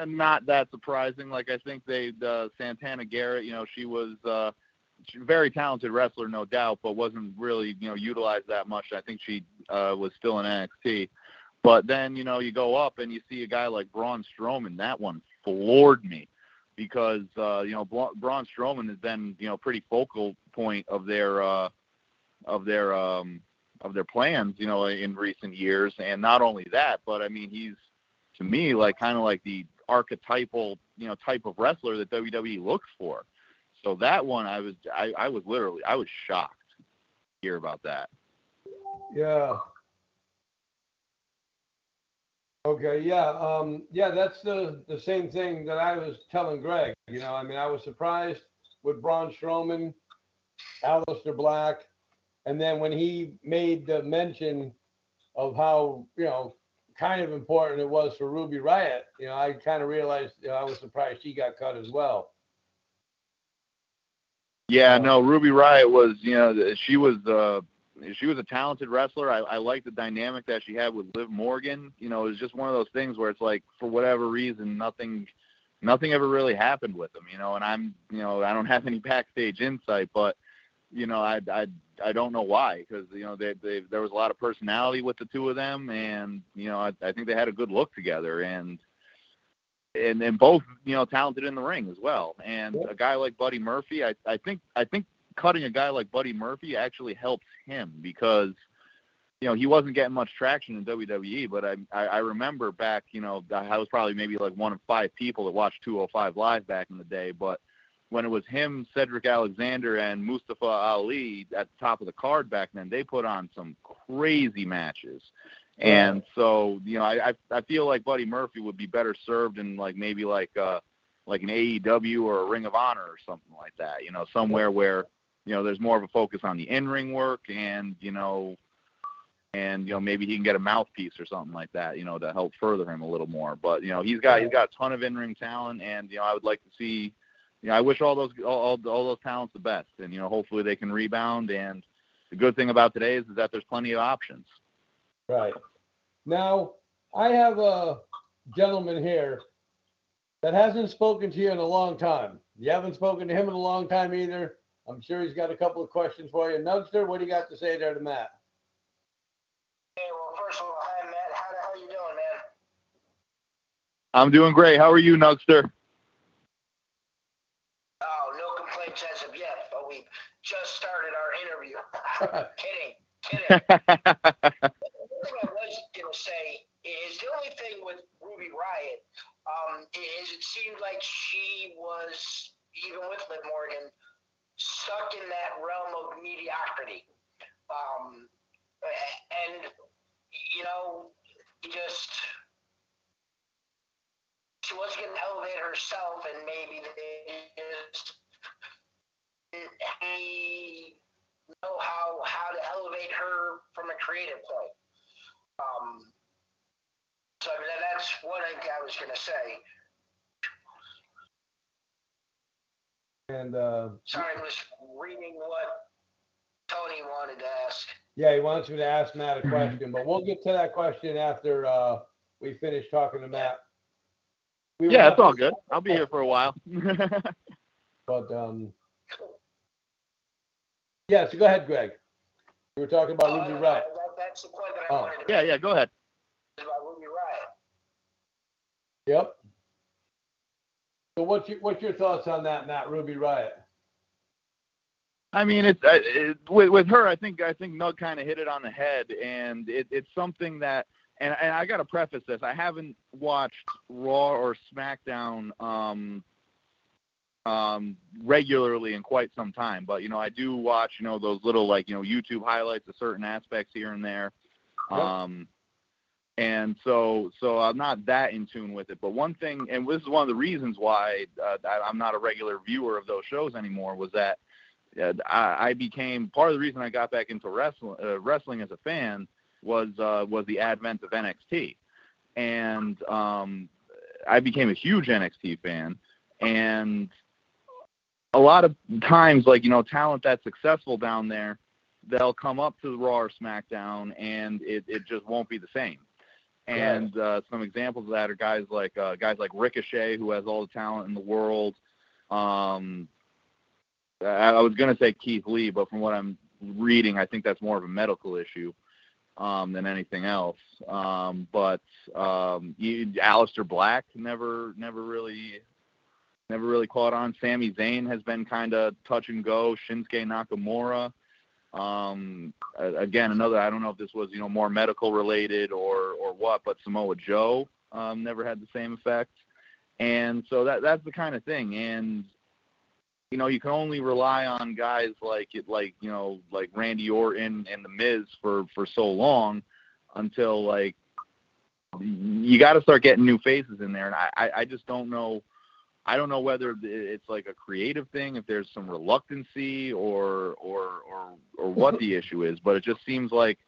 not that surprising. Like I think they, uh, Santana Garrett, you know, she was uh, very talented wrestler, no doubt, but wasn't really, you know, utilized that much. I think she uh, was still in NXT. But then, you know, you go up and you see a guy like Braun Strowman. That one floored me because, uh, you know, Braun Strowman has been, you know, pretty focal point of their, uh, of their, um, of their plans, you know, in recent years. And not only that, but I mean, he's to me like kind of like the archetypal, you know, type of wrestler that WWE looks for. So that one, I was, I, I was literally, I was shocked to hear about that. Yeah. Okay, yeah, um, yeah, that's the, the same thing that I was telling Greg, you know, I mean, I was surprised with Braun Strowman, Aleister Black, and then when he made the mention of how, you know, kind of important it was for Ruby Riott, you know, I kind of realized, you know, I was surprised she got cut as well. Yeah, no, Ruby Riott was, you know, she was uh she was a talented wrestler. I, I liked the dynamic that she had with Liv Morgan. You know, it was just one of those things where it's like for whatever reason nothing nothing ever really happened with them, you know, and I'm, you know, I don't have any backstage insight, but you know, I I I don't know why because you know they they there was a lot of personality with the two of them and you know, I I think they had a good look together and and and both you know talented in the ring as well. And a guy like Buddy Murphy, I I think I think cutting a guy like Buddy Murphy actually helps him because you know he wasn't getting much traction in WWE. But I I, I remember back you know I was probably maybe like one of five people that watched 205 live back in the day, but when it was him, Cedric Alexander, and Mustafa Ali at the top of the card back then, they put on some crazy matches. And so, you know, I, I feel like Buddy Murphy would be better served in like maybe like uh like an AEW or a Ring of Honor or something like that. You know, somewhere where you know there's more of a focus on the in-ring work and you know and you know maybe he can get a mouthpiece or something like that. You know, to help further him a little more. But you know, he's got he's got a ton of in-ring talent, and you know, I would like to see. You know, I wish all those all all, all those talents the best, and you know, hopefully they can rebound. And the good thing about today is, is that there's plenty of options. Right. Now, I have a gentleman here that hasn't spoken to you in a long time. You haven't spoken to him in a long time either. I'm sure he's got a couple of questions for you. Nugster, what do you got to say there to Matt? Hey, well, first of all, hi, Matt. How the hell are you doing, man? I'm doing great. How are you, Nugster? Oh, no complaints as of yet, but we just started our interview. Kidding, kidding. the thing I was gonna say is the only thing with Ruby Riott um, is it seemed like she was even with Liv Morgan stuck in that realm of mediocrity. Um, and you know, just she wasn't going to elevate herself, and maybe they just he know how how to elevate her from a creative point. Um, so I mean, that's what I, I was going to say. And, uh, Sorry, I was reading what Tony wanted to ask. yeah, he wants me to ask Matt a question, but we'll get to that question after, uh, we finish talking to Matt. We Yeah, it's all good. I'll be here for a while. But, um, yeah, so go ahead, Greg. We were talking about Uh, Ruby Riott. that- That's the point that I Oh. wanted to yeah, make yeah, go ahead. about Ruby Riott. Yep. So what's your, what's your thoughts on that, Matt, Ruby Riott? I mean, it's uh, it, with with her. I think I think Nug kind of hit it on the head, and it, it's something that. And, and I got to preface this: I haven't watched Raw or SmackDown um, um, regularly in quite some time, but you know, I do watch you know those little like you know YouTube highlights of certain aspects here and there. Um, and so so I'm not that in tune with it. But one thing, and this is one of the reasons why uh, I'm not a regular viewer of those shows anymore, was that uh, I, I became part of the reason I got back into wrestling, uh, wrestling as a fan was uh, was the advent of NXT, and um, I became a huge NXT fan, and a lot of times, like you know, talent that's successful down there, they'll come up to the Raw or SmackDown, and it it just won't be the same. And uh, some examples of that are guys like uh, guys like Ricochet, who has all the talent in the world. Um, I, I was going to say Keith Lee, but from what I'm reading, I think that's more of a medical issue um, than anything else. Um, but um, you, Aleister Black never never really never really caught on. Sami Zayn has been kind of touch and go. Shinsuke Nakamura. Um, again, another. I don't know if this was you know more medical related or or what, but Samoa Joe um, never had the same effect. And so that that's the kind of thing. And you know, you can only rely on guys like it, like you know, like Randy Orton and The Miz for for so long until like you got to start getting new faces in there. And I I- I just don't know. I don't know whether it's like a creative thing, if there's some reluctancy or or or or what the issue is. But it just seems like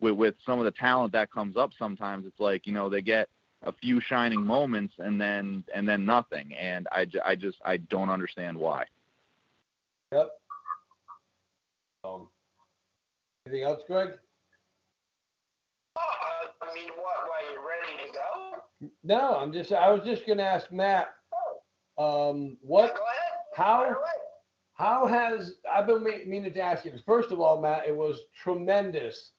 with with some of the talent that comes up, sometimes it's like you know they get a few shining moments and then and then nothing. And I, I just I don't understand why. Yep. Um, anything else, Greg? Uh, I mean, what? Why you ready to go? No, I'm just, I was just gonna ask Matt, um, what, how, how has, I've been meaning to ask you. First of all, Matt, it was tremendous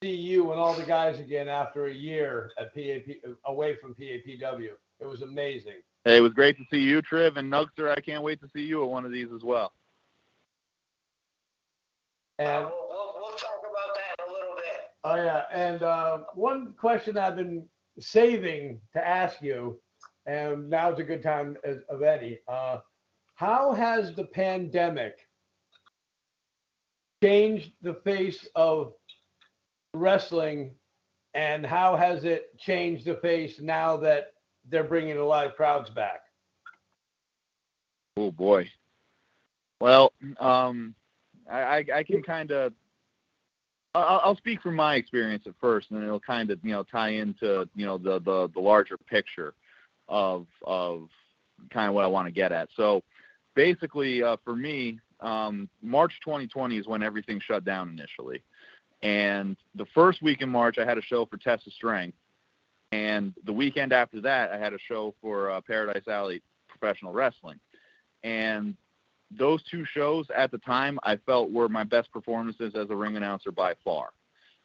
to see you and all the guys again after a year at PAP, away from PAPW. It was amazing. Hey, it was great to see you, Triv, and Nugster. I can't wait to see you at one of these as well. And Uh, we'll, we'll, we'll talk about that in a little bit. Oh yeah, and uh, one question I've been saving to ask you, and now's a good time as, of any. Uh, how has the pandemic changed the face of wrestling, and how has it changed the face now that they're bringing the live crowds back? Oh boy. Well, um, I, I, can kind of. I'll, I'll speak from my experience at first, and it'll kind of you know tie into you know the the, the larger picture of of kind of what I want to get at. So basically, uh, for me, um, March 2020 is when everything shut down initially, and the first week in March I had a show for Test of Strength, and the weekend after that I had a show for uh, Paradise Alley Professional Wrestling, and those two shows at the time I felt were my best performances as a ring announcer by far.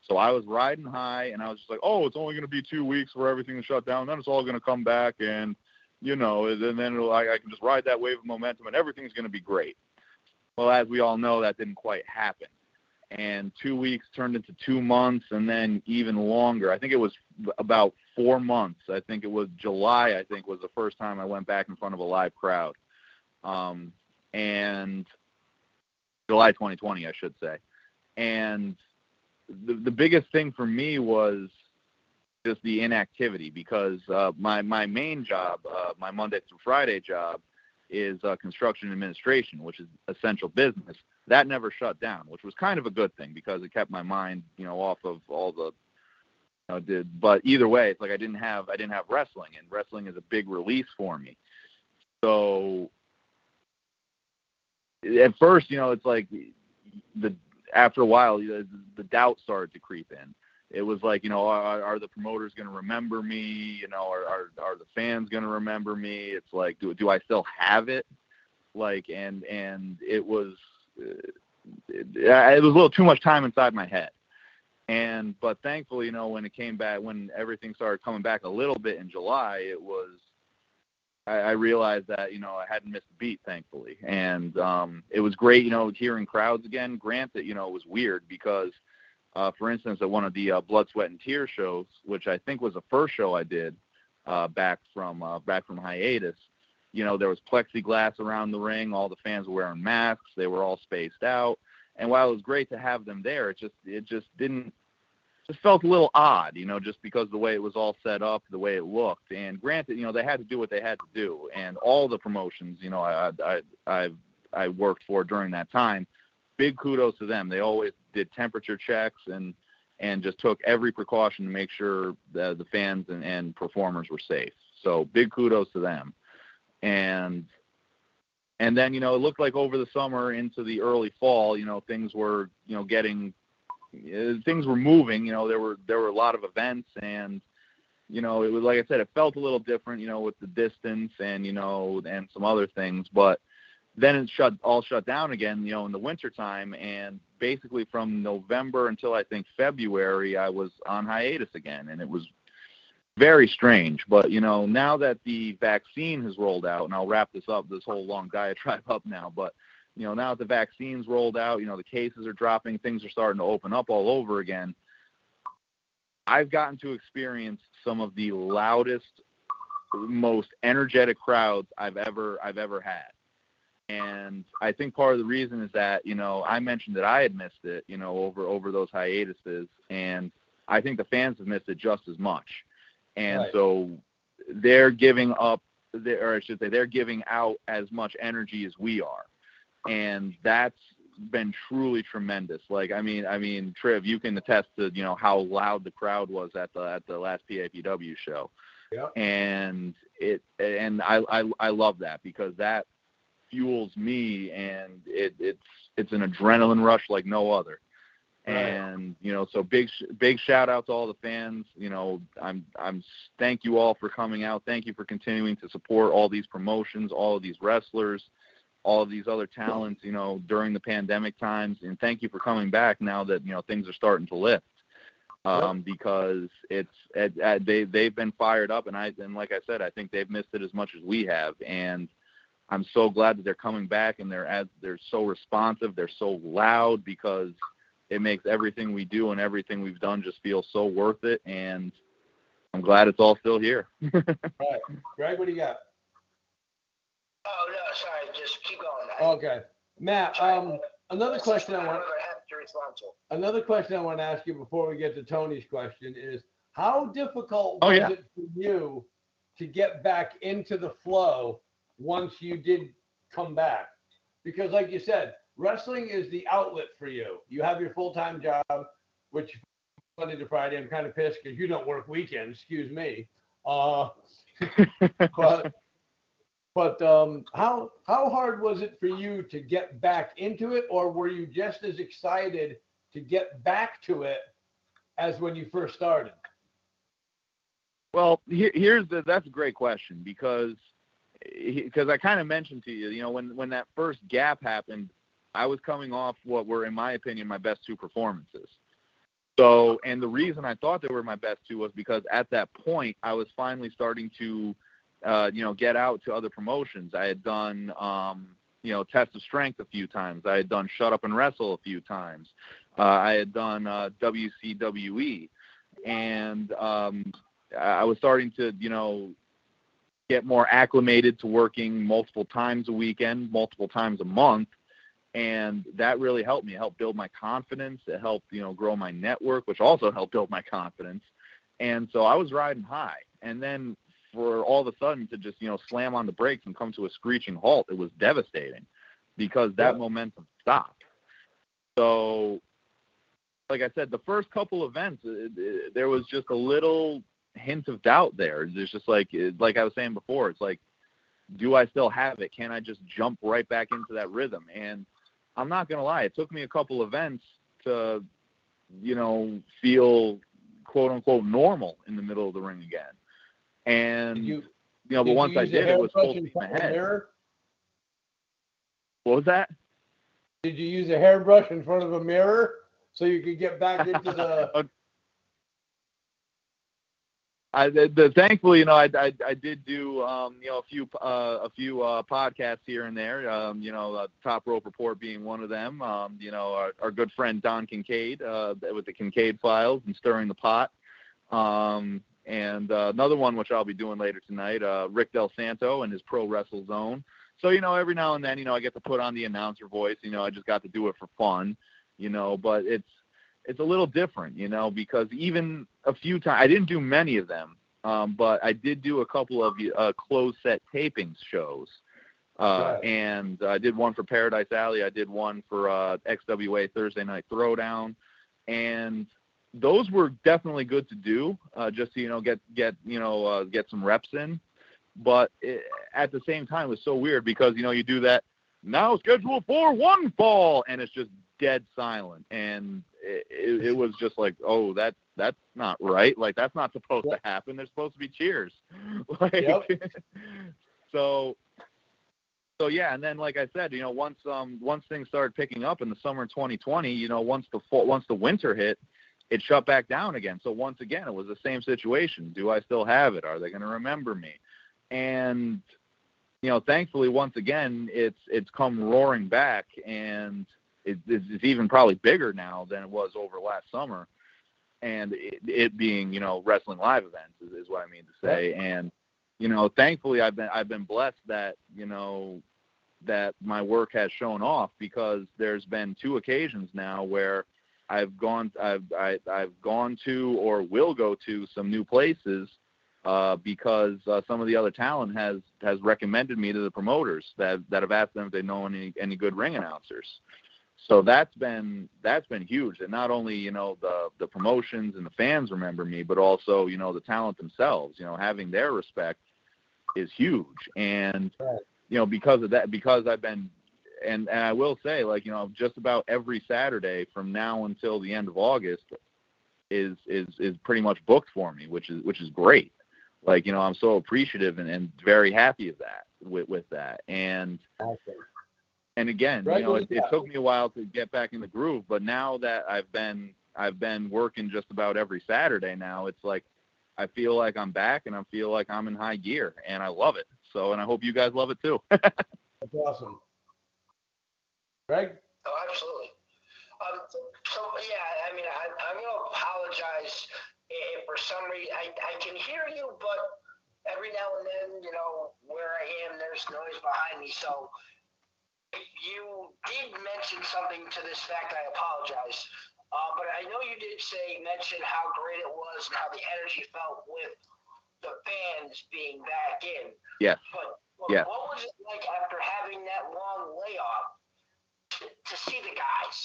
So I was riding high, and I was just like, oh, it's only going to be two weeks where everything to shut down. Then it's all going to come back, and you know, and then I, I can just ride that wave of momentum, and everything's going to be great. Well, as we all know, that didn't quite happen. And two weeks turned into two months, and then even longer. I think it was about four months. I think it was July. I think was the first time I went back in front of a live crowd, um, and July 2020, I should say. And the the biggest thing for me was just the inactivity because uh, my my main job, uh, my Monday through Friday job, is uh, construction administration, which is essential business. That never shut down, which was kind of a good thing because it kept my mind, you know, off of all the. You know, did but either way, it's like I didn't have I didn't have wrestling, and wrestling is a big release for me. So at first, you know, it's like the after a while, the, doubt started to creep in. It was like, you know, are, are the promoters going to remember me? You know, are, are are the fans going to remember me? It's like, do do I still have it? Like, and and it was, uh, it, it was a little too much time inside my head. And but thankfully, you know, when it came back, when everything started coming back a little bit in July, it was I, I realized that you know I hadn't missed a beat, thankfully, and um, it was great. You know, hearing crowds again. Granted, you know, it was weird because, uh, for instance, at one of the uh, Blood, Sweat, and Tears shows, which I think was the first show I did uh, back from uh, back from hiatus. You know, there was plexiglass around the ring. All the fans were wearing masks. They were all spaced out. And while it was great to have them there, it just it just didn't just felt a little odd, you know, just because the way it was all set up, the way it looked. And granted, you know, they had to do what they had to do, and all the promotions, you know, I I I I worked for during that time, big kudos to them. They always did temperature checks and and just took every precaution to make sure the the fans and, and performers were safe. So big kudos to them. And and then you know it looked like over the summer into the early fall, you know, things were you know getting uh, things were moving. You know, there were there were a lot of events, and you know, it was like I said, it felt a little different. You know, with the distance and you know, and some other things, but then it shut all shut down again. You know, in the wintertime, and basically from November until I think February, I was on hiatus again, and it was very strange. But you know, now that the vaccine has rolled out, and I'll wrap this up, this whole long diatribe up now, but you know, now that the vaccine's rolled out, you know, the cases are dropping, things are starting to open up all over again. I've gotten to experience some of the loudest, most energetic crowds I've ever I've ever had. And I think part of the reason is that, you know, I mentioned that I had missed it, you know, over over those hiatuses and I think the fans have missed it just as much. And right. so they're giving up or I should say they're giving out as much energy as we are and that's been truly tremendous. Like I mean, I mean, Triv, you can attest to you know how loud the crowd was at the at the last PAPW show. Yeah. And it and I I I love that because that fuels me and it it's it's an adrenaline rush like no other. Right. And you know, so big big shout out to all the fans. You know, I'm I'm thank you all for coming out. Thank you for continuing to support all these promotions, all of these wrestlers all of these other talents, you know, during the pandemic times. And thank you for coming back now that you know things are starting to lift. Um, because it's it, it, they they've been fired up, and I and like I said, I think they've missed it as much as we have, and I'm so glad that they're coming back and they're as they're so responsive, they're so loud because it makes everything we do and everything we've done just feel so worth it, and I'm glad it's all still here. all right, Greg, what do you got? Oh, no, sorry, just keep going. Okay. Matt, um, another question I want, another question I want to ask you before we get to Tony's question is, how difficult Oh, was yeah. it for you to get back into the flow once you did come back? Because like you said, wrestling is the outlet for you. You have your full-time job, which Monday to Friday, I'm kind of pissed because you don't work weekends, excuse me. Uh, but but um, how how hard was it for you to get back into it, or were you just as excited to get back to it as when you first started? Well, here, here's the that's a great question because because I kind of mentioned to you, you know, when when that first gap happened, I was coming off what were, in my opinion, my best two performances, So, and the reason I thought they were my best two was because at that point I was finally starting to, uh, you know, get out to other promotions. I had done, um, you know, Test of Strength a few times. I had done Shut Up and Wrestle a few times. Uh, I had done uh, WCWE, and um, I was starting to, you know, get more acclimated to working multiple times a weekend, multiple times a month, and that really helped me. It helped build my confidence. It helped, you know, grow my network, which also helped build my confidence. And so I was riding high, and then for all of a sudden to just, you know, slam on the brakes and come to a screeching halt, it was devastating because that momentum stopped. So like I said, the first couple events, it, it, there was just a little hint of doubt there. There's just like, uh, like I was saying before, it's like, do I still have it? Can I just jump right back into that rhythm? And I'm not gonna lie, it took me a couple events to, you know, feel quote unquote normal in the middle of the ring again. And you, you, know, but once I did, it was full steam ahead. What was that? Did you use a hairbrush in front of a mirror? so you could get back into the. I, the, thankfully, you know, I, I, I did do, um, you know, a few, uh, a few uh, podcasts here and there. Um, you know, uh, Top Rope Report being one of them. Um, you know, our, our good friend Don Kincaid uh, with the Kincaid Files and Stirring the Pot. Um, and uh, another one which I'll be doing later tonight, uh, Rick Del Santo and his Pro Wrestle Zone. So you know, every now and then, you know, I get to put on the announcer voice. You know, I just got to do it for fun you know, but it's it's a little different, you know, because even a few times I didn't do many of them, um, but I did do a couple of uh, closed set tapings shows. Uh, right. and I did one for Paradise Alley. I did one for uh, XWA Thursday Night Throwdown, and those were definitely good to do, uh, just to you know get get you know uh, get some reps in. But it, at the same time, it was so weird because you know you do that now scheduled for one fall, and it's just dead silent, and it, it, it was just like, oh, that that's not right. Like that's not supposed yep. to happen. There's supposed to be cheers. like, yep. so so yeah, and then like I said, you know, once um once things started picking up in the summer of 2020, you know, once the fall, once the winter hit, it shut back down again. So once again, it was the same situation. Do I still have it? Are they going to remember me? And you know, thankfully, once again, it's it's come roaring back, and it, it's even probably bigger now than it was over last summer. And it, it being, you know, wrestling live events is, is what I mean to say. And you know, thankfully, I've been I've been blessed that you know that my work has shown off because there's been two occasions now where I've gone I've I, have i have gone to or will go to some new places uh, because uh, some of the other talent has has recommended me to the promoters that that have asked them if they know any any good ring announcers. So that's been that's been huge. And not only you know the the promotions and the fans remember me but also you know the talent themselves you know having their respect is huge. And you know because of that because i've been and and i will say like you know just about every saturday from now until the end of august is is is pretty much booked for me which is which is great like you know i'm so appreciative and, and very happy of that with with that and awesome and again, you know, it, it took me a while to get back in the groove, but now that I've been I've been working just about every Saturday now, it's like I feel like I'm back and I feel like I'm in high gear and I love it. So and I hope you guys love it too. That's awesome. Greg? Oh, absolutely. Um, so yeah, I mean, I, I'm going to apologize if for some reason I, I can hear you, but every now and then, you know, where I am, there's noise behind me. So you did mention something to this fact. I apologize. Uh, but I know you did say, mention how great it was and how the energy felt with the fans being back in. Yeah. But, but yes. what was it like after having that long layoff to, see the guys?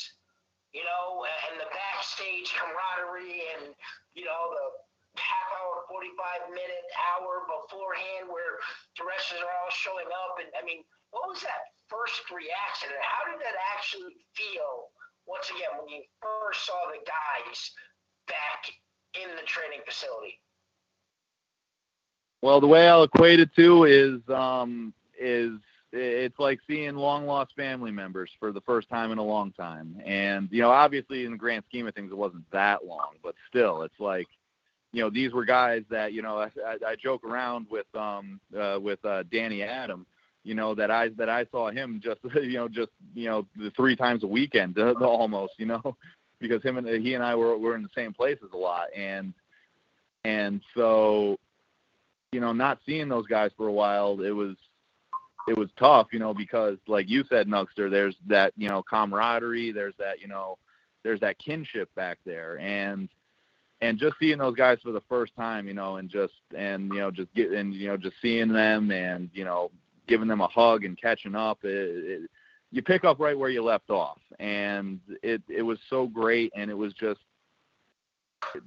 You know, and the backstage camaraderie and, you know, the half hour, 45 minute hour beforehand where the wrestlers are all showing up. And I mean, what was that first reaction and how did that actually feel once again when you first saw the guys back in the training facility? Well, the way I'll equate it to is um, is it's like seeing long lost family members for the first time in a long time. And you know, obviously in the grand scheme of things, it wasn't that long, but still, it's like you know these were guys that you know I, I, I joke around with um uh, with uh, Danny Adam. You know that I that I saw him just you know just you know the three times a weekend almost you know because him and he and I were were in the same places a lot and and so you know not seeing those guys for a while it was it was tough, you know, because like you said, Nugster, there's that you know camaraderie, there's that you know, there's that kinship back there, and and just seeing those guys for the first time, you know, and just and you know just get and you know just seeing them and you know giving them a hug and catching up, it, it, you pick up right where you left off, and it it was so great, and it was just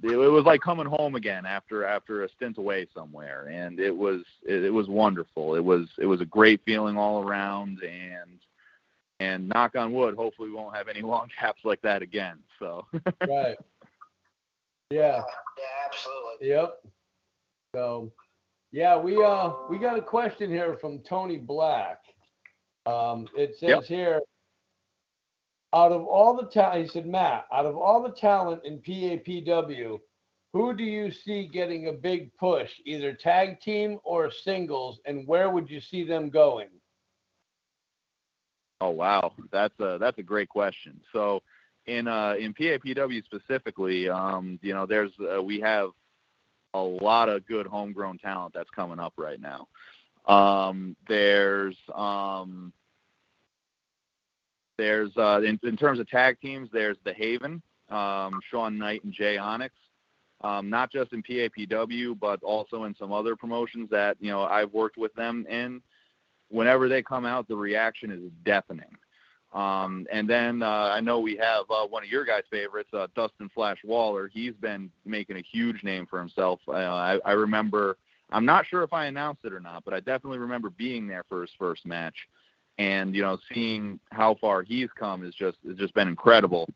it, was like coming home again after after a stint away somewhere, and it was it, it was wonderful. It was it was a great feeling all around, and and knock on wood, hopefully we won't have any long caps like that again. So right, yeah, yeah, absolutely, yep. So yeah, we uh we got a question here from Tony Black. Um, it says yep. here, out of all the talent, he said, Matt, out of all the talent in PAPW, who do you see getting a big push, either tag team or singles, and where would you see them going? Oh wow, that's a that's a great question. So, in uh, in PAPW specifically, um, you know, there's uh, we have a lot of good homegrown talent that's coming up right now. Um, there's um, there's uh, in, in, terms of tag teams, there's the Haven, um, Sean Knight and Jay Onyx. Um, not just in PAPW, but also in some other promotions that you know I've worked with them in. Whenever they come out, the reaction is deafening. Um, and then uh, I know we have uh, one of your guys' favorites, uh, Dustin Flash Waller. He's been making a huge name for himself. Uh, I, I remember, I'm not sure if I announced it or not, but I definitely remember being there for his first match and you know seeing how far he's come is just has just been incredible.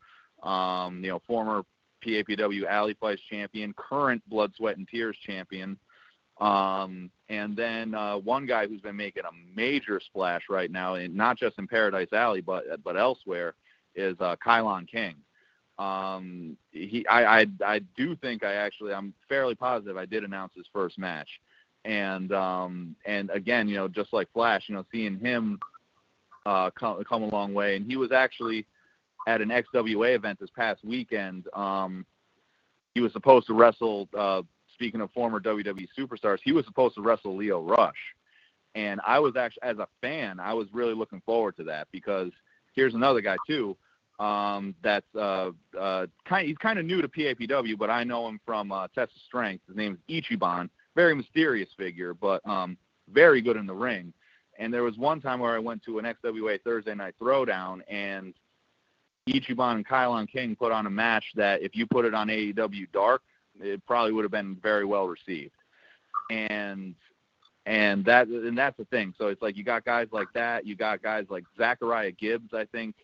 Um, you know, former PAPW Alley Fights champion, current Blood, Sweat, and Tears champion, um, and then uh, one guy who's been making a major splash right now, and not just in Paradise Alley, but but elsewhere, is uh, Kylon King. Um, he, I, I, I do think I actually, I'm fairly positive I did announce his first match, and um, and again, you know, just like Flash, you know, seeing him uh, come, come a long way. And he was actually at an XWA event this past weekend. Um, he was supposed to wrestle. Uh, speaking of former WWE superstars, he was supposed to wrestle Leon Ruff, and I was actually, as a fan, I was really looking forward to that because here's another guy too. Um, that's uh, uh, kind. He's kind of new to PAPW, but I know him from uh, Test of Strength. His name is Ichiban. Very mysterious figure, but um, very good in the ring. And there was one time where I went to an XWA Thursday Night Throwdown, and Ichiban and Kylon King put on a match that if you put it on AEW Dark, it probably would have been very well received. And and that and that's the thing. So it's like you got guys like that. You got guys like Zachariah Gibbs. I think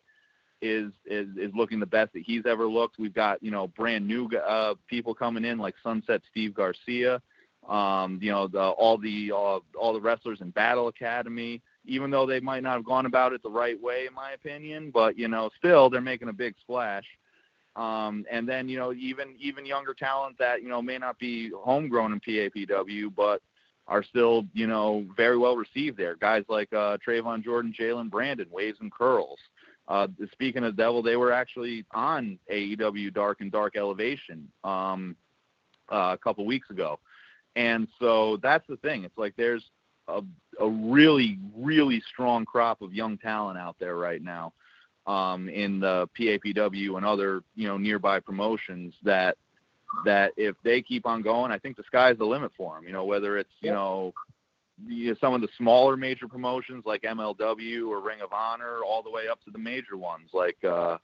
is is is looking the best that he's ever looked. We've got you know brand new uh, people coming in like Sunset Steve Garcia um, you know, the, all the uh, all the wrestlers in Battle Academy, even though they might not have gone about it the right way, in my opinion, but you know, still they're making a big splash. Um, and then you know, even even younger talent that you know may not be homegrown in PAPW, but are still you know very well received there. Guys like uh, Trayvon Jordan, Jaylen Brandyn, Waves and Curls. Uh, speaking of Devil, they were actually on AEW Dark and Dark Elevation um, uh, a couple weeks ago. And so that's the thing. It's like there's a, a really, really strong crop of young talent out there right now um, in the PAPW and other, you know, nearby promotions that that if they keep on going, I think the sky's the limit for them. You know, whether it's you know, you know some of the smaller major promotions like MLW or Ring of Honor, all the way up to the major ones like uh,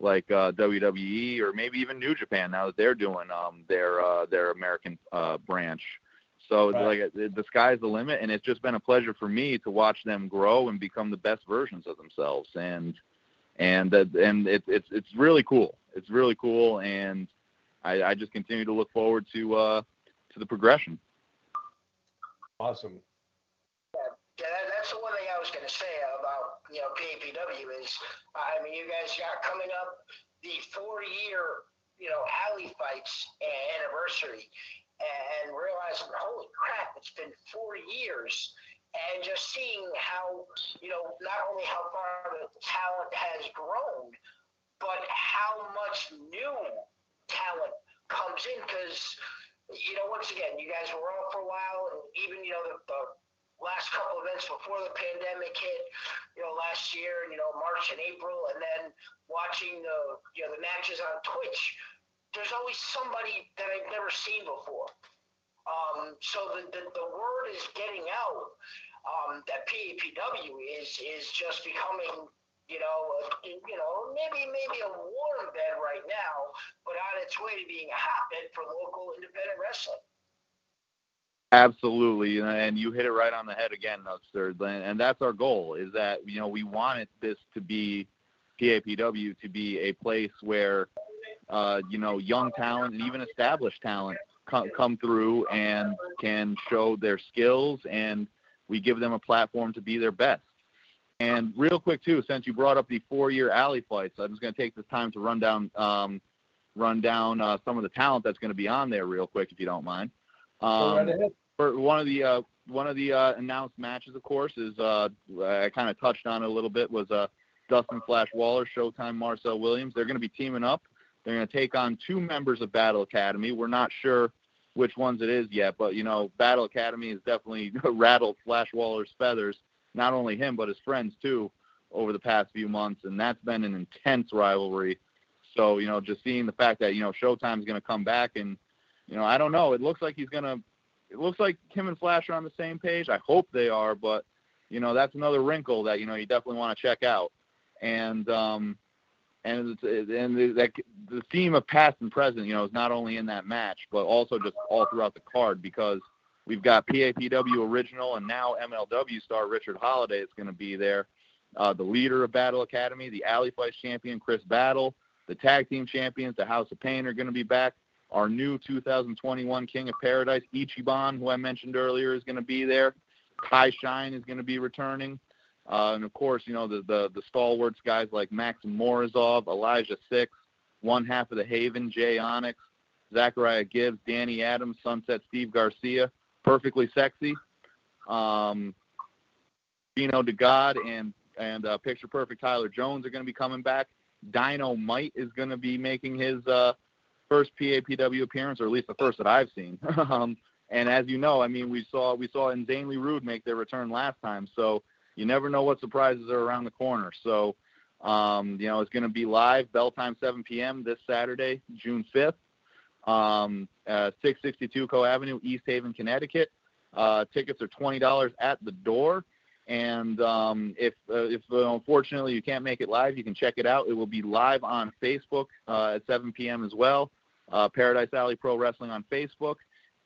like uh, WWE or maybe even New Japan now that they're doing um, their uh, their American uh, branch. So right. like the sky's the limit, and it's just been a pleasure for me to watch them grow and become the best versions of themselves. And and uh, and it, it's it's really cool. It's really cool, and I, I just continue to look forward to uh, to the progression. Awesome. Yeah, that's the one thing I was was going to say about you know PAPW is, I mean, you guys got coming up the four-year you know alley fights anniversary, and realizing, holy crap, it's been four years, and just seeing how you know not only how far the talent has grown, but how much new talent comes in because you know once again you guys were off for a while and even you know the, the last couple events before the pandemic hit you know last year you know march and april and then watching the you know the matches on twitch there's always somebody that i've never seen before um, so the, the, the word is getting out um, that PAPW is is just becoming you know, you know, maybe maybe a warm bed right now, but on its way to being a hotbed for local independent wrestling. Absolutely, and you hit it right on the head again, Nugster. And that's our goal: is that you know we wanted this to be PAPW to be a place where uh, you know young talent and even established talent come, come through and can show their skills, and we give them a platform to be their best. And real quick too, since you brought up the four-year alley fights, I'm just going to take this time to run down um, run down uh, some of the talent that's going to be on there real quick, if you don't mind. Um, for one of the uh, one of the uh, announced matches, of course, is uh, I kind of touched on it a little bit was uh, Dustin Flash Waller, Showtime Marcel Williams. They're going to be teaming up. They're going to take on two members of Battle Academy. We're not sure which ones it is yet, but you know, Battle Academy has definitely rattled Flash Waller's feathers not only him but his friends too over the past few months, and that's been an intense rivalry. So you know, just seeing the fact that you know Showtime's going to come back, and you know, I don't know. It looks like he's to. It looks like him and Flash are on the same page. I hope they are, but you know, that's another wrinkle that you know you definitely want to check out. And um, and and the, that the theme of past and present, you know, is not only in that match, but also just all throughout the card because We've got PAPW original and now MLW star Richard Holliday is going to be there. Uh, the leader of Battle Academy, the Alley Fight champion Chris Battle, the tag team champions, the House of Pain are going to be back. Our new 2021 King of Paradise, Ichiban, who I mentioned earlier, is going to be there. Kai Shine is going to be returning. Uh, and of course, you know, the, the, the stalwarts guys like Max Morozov, Elijah Six, one half of the Haven, Jay Onyx, Zachariah Gibbs, Danny Adams, Sunset Steve Garcia, Perfectly Sexy, um, Gino DeGod, and and uh, Picture Perfect Tyler Jones are going to be coming back. Dynamite is going to be making his uh, first PAPW appearance, or at least the first that I've seen. um, and as you know, I mean, we saw we saw Insanely Rude make their return last time, so you never know what surprises are around the corner. So, um, you know, it's going to be live, bell time 7 p.m. this Saturday, June 5th um, uh, 662 Coe Avenue, East Haven, Connecticut. Uh, tickets are twenty dollars at the door, and um, if uh, if uh, unfortunately you can't make it live, you can check it out. It will be live on Facebook uh, at 7 p.m. as well. Uh, Paradise Alley Pro Wrestling on Facebook,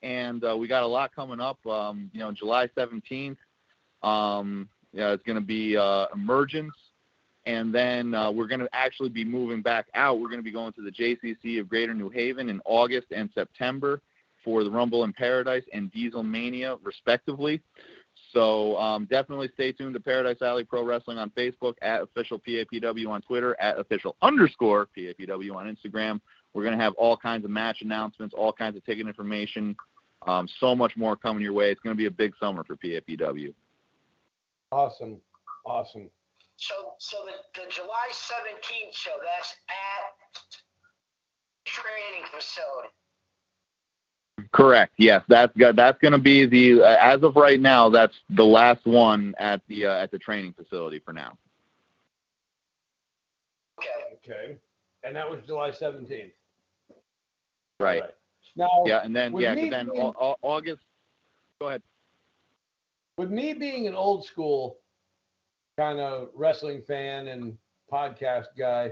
and we got a lot coming up. Um, you know, July 17th. Um, yeah, it's going to be Emergence and then uh, we're going to actually be moving back out. We're going to be going to the JCC of Greater New Haven in August and September for the Rumble in Paradise and Diesel Mania, respectively. So um, definitely stay tuned to Paradise Alley Pro Wrestling on Facebook, at official PAPW on Twitter, at official underscore PAPW on Instagram. We're going to have all kinds of match announcements, all kinds of ticket information, um, so much more coming your way. It's going to be a big summer for PAPW. Awesome. Awesome. So, so the, the July 17th show, that's at training facility. Correct. Yes, that's that's going to be the uh, as of right now. That's the last one at the uh, at the training facility for now. Okay. And that was July 17th. Right. right. Now. Yeah, and then yeah, then being, August. Go ahead. With me being an old school kind of wrestling fan and podcast guy,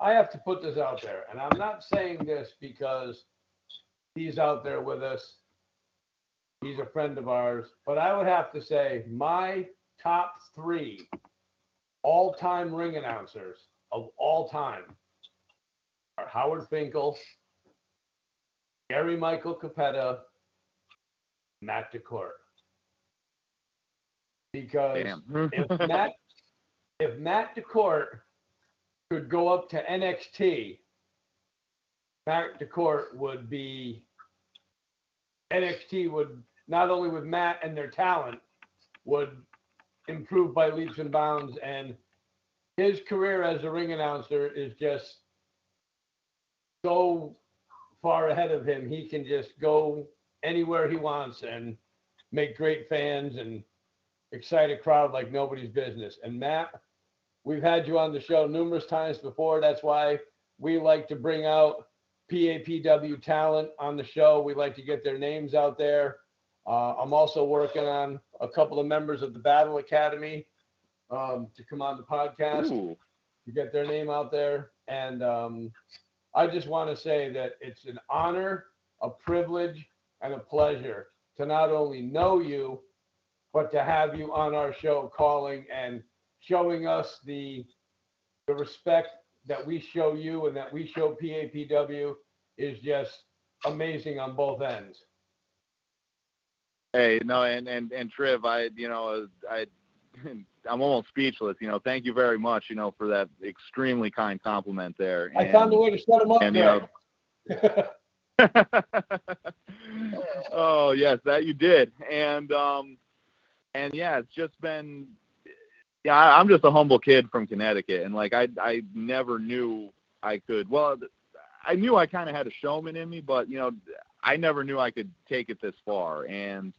I have to put this out there. And I'm not saying this because he's out there with us. He's a friend of ours. But I would have to say my top three all time ring announcers of all time are Howard Finkel, Gary Michael Cappetta, Matt DeCorte. Because if Matt if Matt DeCorte could go up to NXT, Matt DeCorte would be NXT would not only with Matt and their talent would improve by leaps and bounds and his career as a ring announcer is just so far ahead of him. He can just go anywhere he wants and make great fans and excite a crowd like nobody's business. And Matt, we've had you on the show numerous times before. That's why we like to bring out PAPW talent on the show. We like to get their names out there. Uh, I'm also working on a couple of members of the Battle Academy um, to come on the podcast Ooh. to get their name out there. And um, I just want to say that it's an honor, a privilege, and a pleasure to not only know you, but to have you on our show calling and showing us the the respect that we show you and that we show PAPW is just amazing on both ends. Hey, no, and and and Triv, I you know I I'm almost speechless. You know, thank you very much. You know, for that extremely kind compliment there. I found a way to set him up and, you there. oh yes, that you did, and um, and yeah, it's just been, yeah, I- I'm just a humble kid from Connecticut, and like I I never knew I could. Well, I knew I kind of had a showman in me, but you know, I never knew I could take it this far, and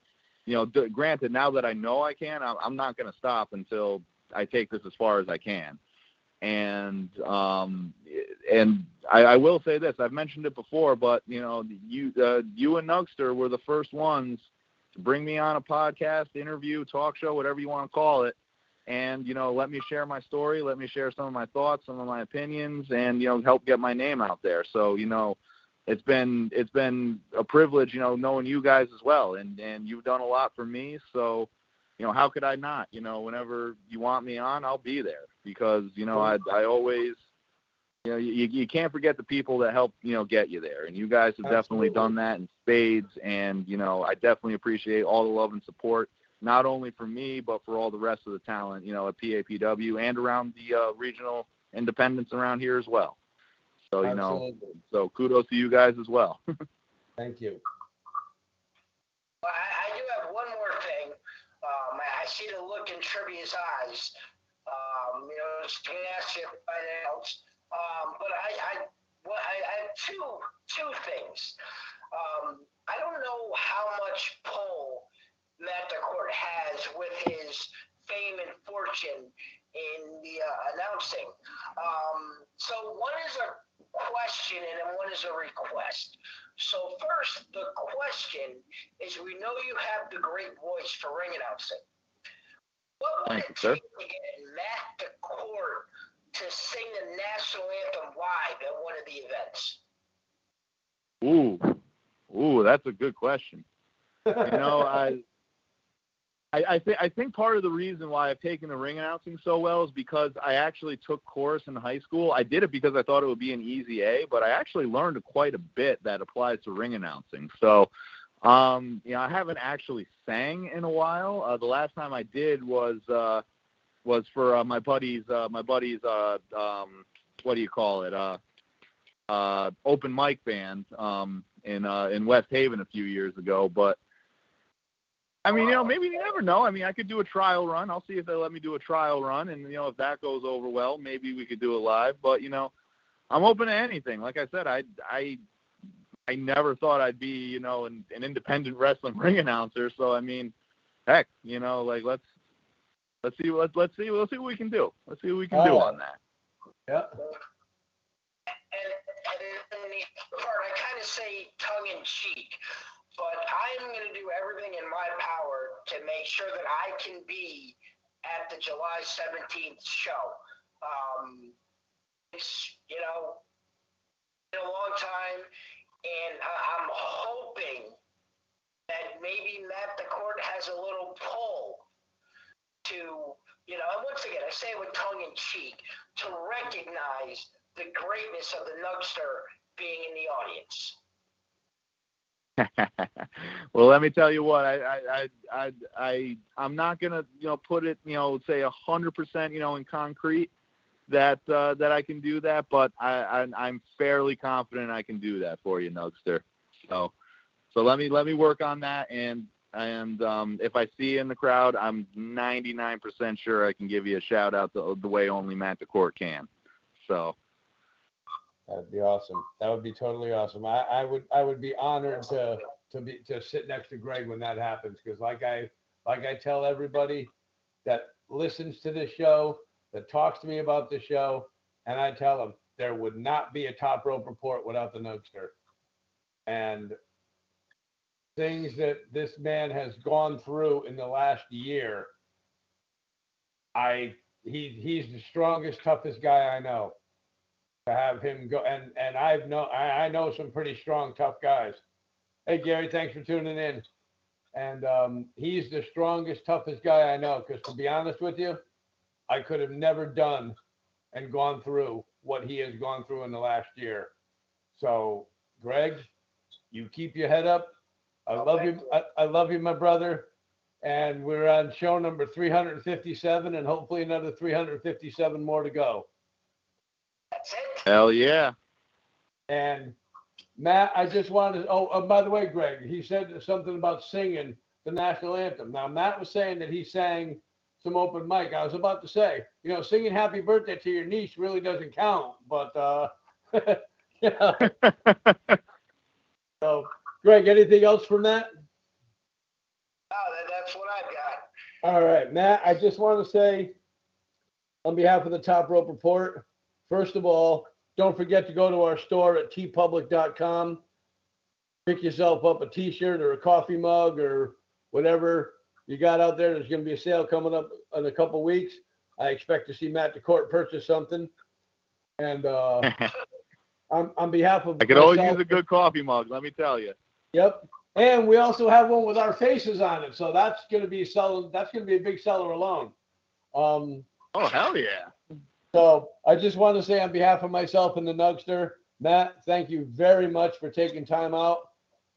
you know, d- granted, now that I know I can, I'm, I'm not going to stop until I take this as far as I can. And um, and I, I will say this: I've mentioned it before, but you know, you uh, you and Nugster were the first ones to bring me on a podcast, interview, talk show, whatever you want to call it, and you know, let me share my story, let me share some of my thoughts, some of my opinions, and you know, help get my name out there. So you know, it's been it's been a privilege, you know, knowing you guys as well, and and you've done a lot for me. So, you know, how could I not? You know, whenever you want me on, I'll be there because you know I I always, you know, you you can't forget the people that help you know get you there, and you guys have definitely done that in spades, and you know I definitely appreciate all the love and support. Not only for me, but for all the rest of the talent, you know, at PAPW and around the uh, regional independents around here as well. So you know, so kudos to you guys as well. Thank you. Well, I, I do have one more thing. Um, I, I see the look in Trivia's eyes. Um, you know, just gonna ask you if I else. Um, but I, I, well, I, I have two two things. Um, I don't know how much pull Matt DeCorte has with his fame and fortune in the uh, announcing. Um, so one is a question and then one is a request. So first, the question is: We know you have the great voice for ring announcing. What would Thank it you, sir. to get Matt DeCorte to sing the national anthem live at one of the events? Ooh, ooh, that's a good question. You know, I, I, I think I think part of the reason why I've taken the ring announcing so well is because I actually took chorus in high school. I did it because I thought it would be an easy A, but I actually learned quite a bit that applies to ring announcing. So, um, you know, I haven't actually sang in a while. Uh, the last time I did was uh, was for uh, my buddy's uh, my buddy's uh, um, what do you call it? Uh, uh, open mic band um, in uh, in West Haven a few years ago. But I mean, you know, maybe you never know. I mean, I could do a trial run. I'll see if they let me do a trial run, and you know, if that goes over well, maybe we could do it live. But you know, I'm open to anything. Like I said, I I I never thought I'd be you know an, an independent wrestling ring announcer. So I mean, heck, you know, like let's let's see let's let's see let's see what we can do. Let's see what we can do Oh. on that. Yeah. And, and in the part, I kind of say tongue in cheek, but I'm going to do everything in my power to make sure that I can be at the July 17th show. Um, it's, you know, been a long time, and I- I'm hoping that maybe Matt DeCorte has a little pull to, you know, and once again, I say it with tongue in cheek, to recognize the greatness of the Nugster being in the audience. well, let me tell you what I I I I, I'm not gonna you know put it you know say a hundred percent you know in concrete that uh, that I can do that, but I, I I'm fairly confident I can do that for you, Nugster. So so let me let me work on that and and um, if I see you in the crowd, I'm 99% sure I can give you a shout out the, the way only Matt DeCorte can. So That'd be awesome. That would be totally awesome. I, I would I would be honored to to be to sit next to Greg when that happens because like I like I tell everybody that listens to this show, that talks to me about the show, and I tell them there would not be a top rope report without the Nugster. And things that this man has gone through in the last year, I he he's the strongest, toughest guy I know have him go and and I've know I, I know some pretty strong, tough guys. Hey Gary, thanks for tuning in. And um, he's the strongest, toughest guy I know. Because to be honest with you, I could have never done and gone through what he has gone through in the last year. So, Greg, you keep your head up. I love you. I, I love you, my brother. And we're on show number 357, and hopefully another 357 more to go. That's it. hell yeah. And Matt, I just wanted, to, oh, uh, by the way, Greg, he said something about singing the national anthem. Now, Matt was saying that he sang some open mic. I was about to say, you know, singing happy birthday to your niece really doesn't count, but, uh, yeah. So, Greg, anything else from that? Oh, that, that's what I've got. All right, Matt, I just want to say on behalf of the Top Rope Report, first of all, don't forget to go to our store at teepublic.com. Pick yourself up a t shirt or a coffee mug or whatever you got out there. There's going to be a sale coming up in a couple weeks. I expect to see Matt DeCorte purchase something. And uh, on, on behalf of I could always use a good coffee mug, let me tell you. Yep. And we also have one with our faces on it. So that's going to be selling. That's going to be a big seller alone. Um, Oh hell yeah. So I just want to say on behalf of myself and the Nugster, Matt, thank you very much for taking time out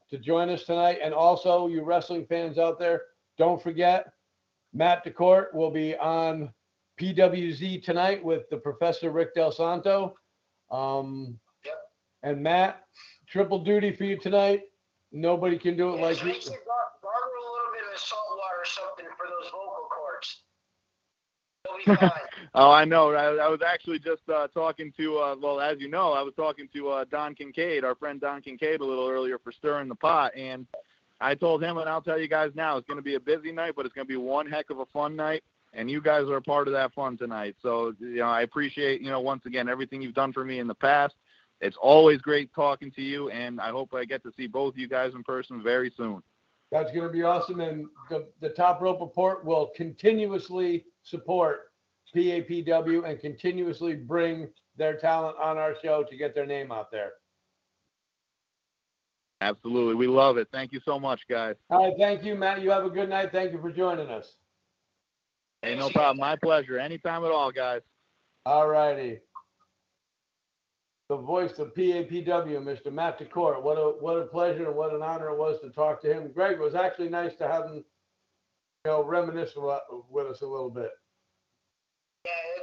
to join us tonight. And also, you wrestling fans out there, don't forget, Matt DeCorte will be on PWZ tonight with the Professor Rick Del Santo. Um, Yep. And Matt, triple duty for you tonight. Nobody can do it Yeah, like you. gargle a little bit of salt water or something for those vocal cords. They'll be fine. Oh, I know. I, I was actually just uh, talking to, uh, well, as you know, I was talking to uh, Don Kincaid, our friend Don Kincaid, a little earlier for stirring the pot, and I told him, and I'll tell you guys now, it's going to be a busy night, but it's going to be one heck of a fun night, and you guys are a part of that fun tonight. So, you know, I appreciate, you know, once again everything you've done for me in the past. It's always great talking to you, and I hope I get to see both of you guys in person very soon. That's going to be awesome. And the, the Top Rope Report will continuously support PAPW and continuously bring their talent on our show to get their name out there. Absolutely, we love it. Thank you so much, guys. All right. Thank you, Matt. You have a good night. Thank you for joining us. Hey, no problem. My pleasure. Anytime at all, guys. All righty. The voice of PAPW, Mr. Matt DeCorte. What a what a pleasure and what an honor it was to talk to him. Greg, it was actually nice to have him, you know, reminisce with us a little bit.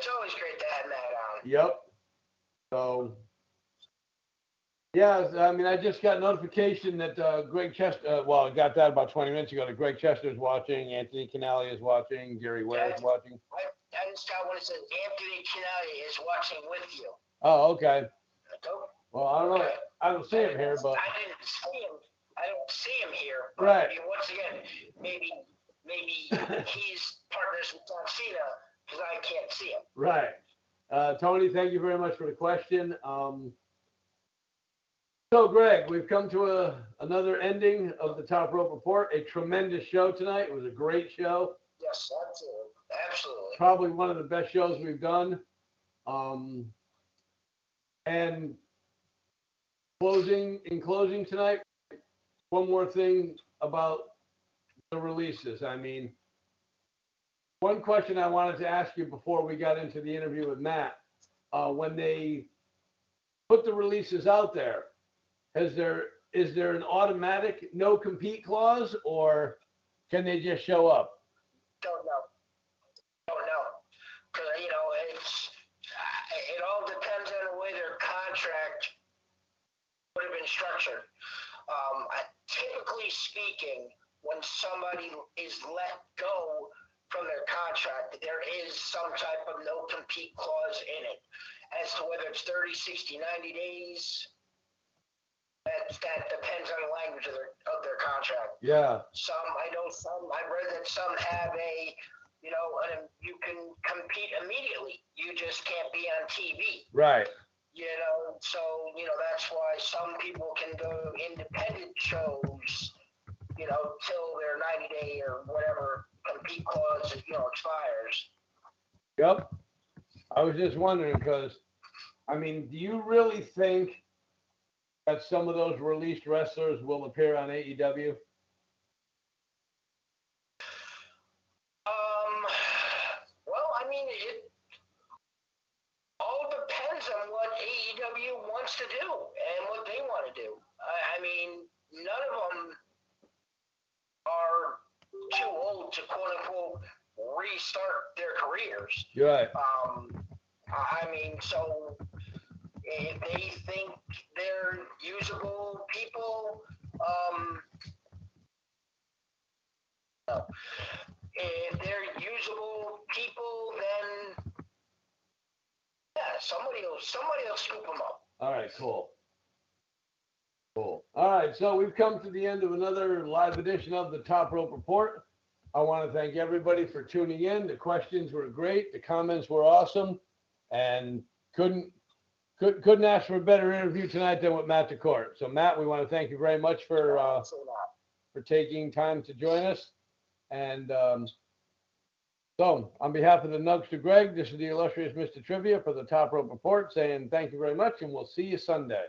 Yeah, it's always great to have Matt on. Yep. So, yeah, I mean, I just got notification that uh, Greg Chester, uh, well, I got that about 20 minutes ago, that Greg Chester's watching, Anthony Canale is watching, Gary Ware is watching. I, I just got one that says Anthony Canali is watching with you. Oh, okay. Well, I don't know. I don't see him here, but I didn't see him. I don't see him here. but Right. I mean, once again, maybe maybe he's partners with John Cena because I can't see him. right. Uh, Tony, thank you very much for the question. Um, so, Greg, we've come to a, another ending of the Top Rope Report. A tremendous show tonight. It was a great show. Yes, absolutely, absolutely. probably one of the best shows we've done. Um, and closing, in closing tonight, one more thing about the releases. I mean, one question I wanted to ask you before we got into the interview with Matt, uh, when they put the releases out there, has there is there an automatic no compete clause or can they just show up? Don't know. Don't know. Cause you know, it's, uh, it all depends on the way their contract would have been structured. Um, I- typically speaking, when somebody is let go contract, there is some type of no compete clause in it. As to whether it's 30, 60, 90 days, that, that depends on the language of their, of their contract. Yeah, Some, I know some, I've read that some have a, you know, you can compete immediately. You just can't be on TV. right. You know, so, you know, that's why some people can go independent shows, you know, till their 90 day or whatever clause, you know, expires. Yep. I was just wondering because, I mean, do you really think that some of those released wrestlers will appear on AEW? Um, well, I mean, it all depends on what AEW wants to do and what they want to do. I, I mean, none of them are too old to quote unquote restart their careers. You're right. Um, I I mean, so if they think they're usable people, um, if they're usable people, then yeah, somebody will somebody will scoop them up. All right, cool. Cool. All right, so we've come to the end of another live edition of the Top Rope Report. I want to thank everybody for tuning in. The questions were great, the comments were awesome, and couldn't could, couldn't ask for a better interview tonight than with Matt DeCorte. So Matt, we want to thank you very much for uh, for taking time to join us. And um, so, on behalf of the Nugs to Greg, this is the illustrious Mr. Trivia for the Top Rope Report saying thank you very much, and we'll see you Sunday.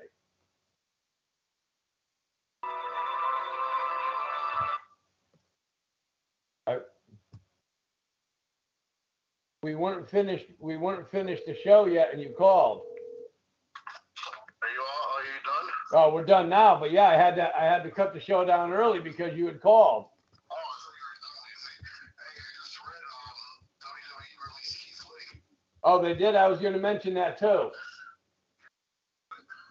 We weren't finished, we weren't finished the show yet, and you called. Are you all, are you done? Oh, we're done now, but yeah, I had to, I had to cut the show down early because you had called. Oh, I thought you were done. I see. I read, um, WWE released Keith Lee. Oh, they did? I was gonna mention that too.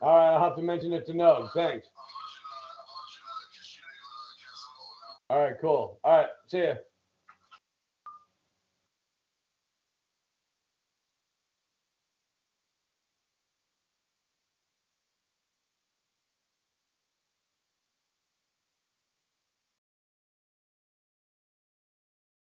All right, I'll have to mention it to Nugs. Thanks. I'll let you know, I'll let you know, just, you know, uh, cancel it all now. All right, cool. All right, see ya.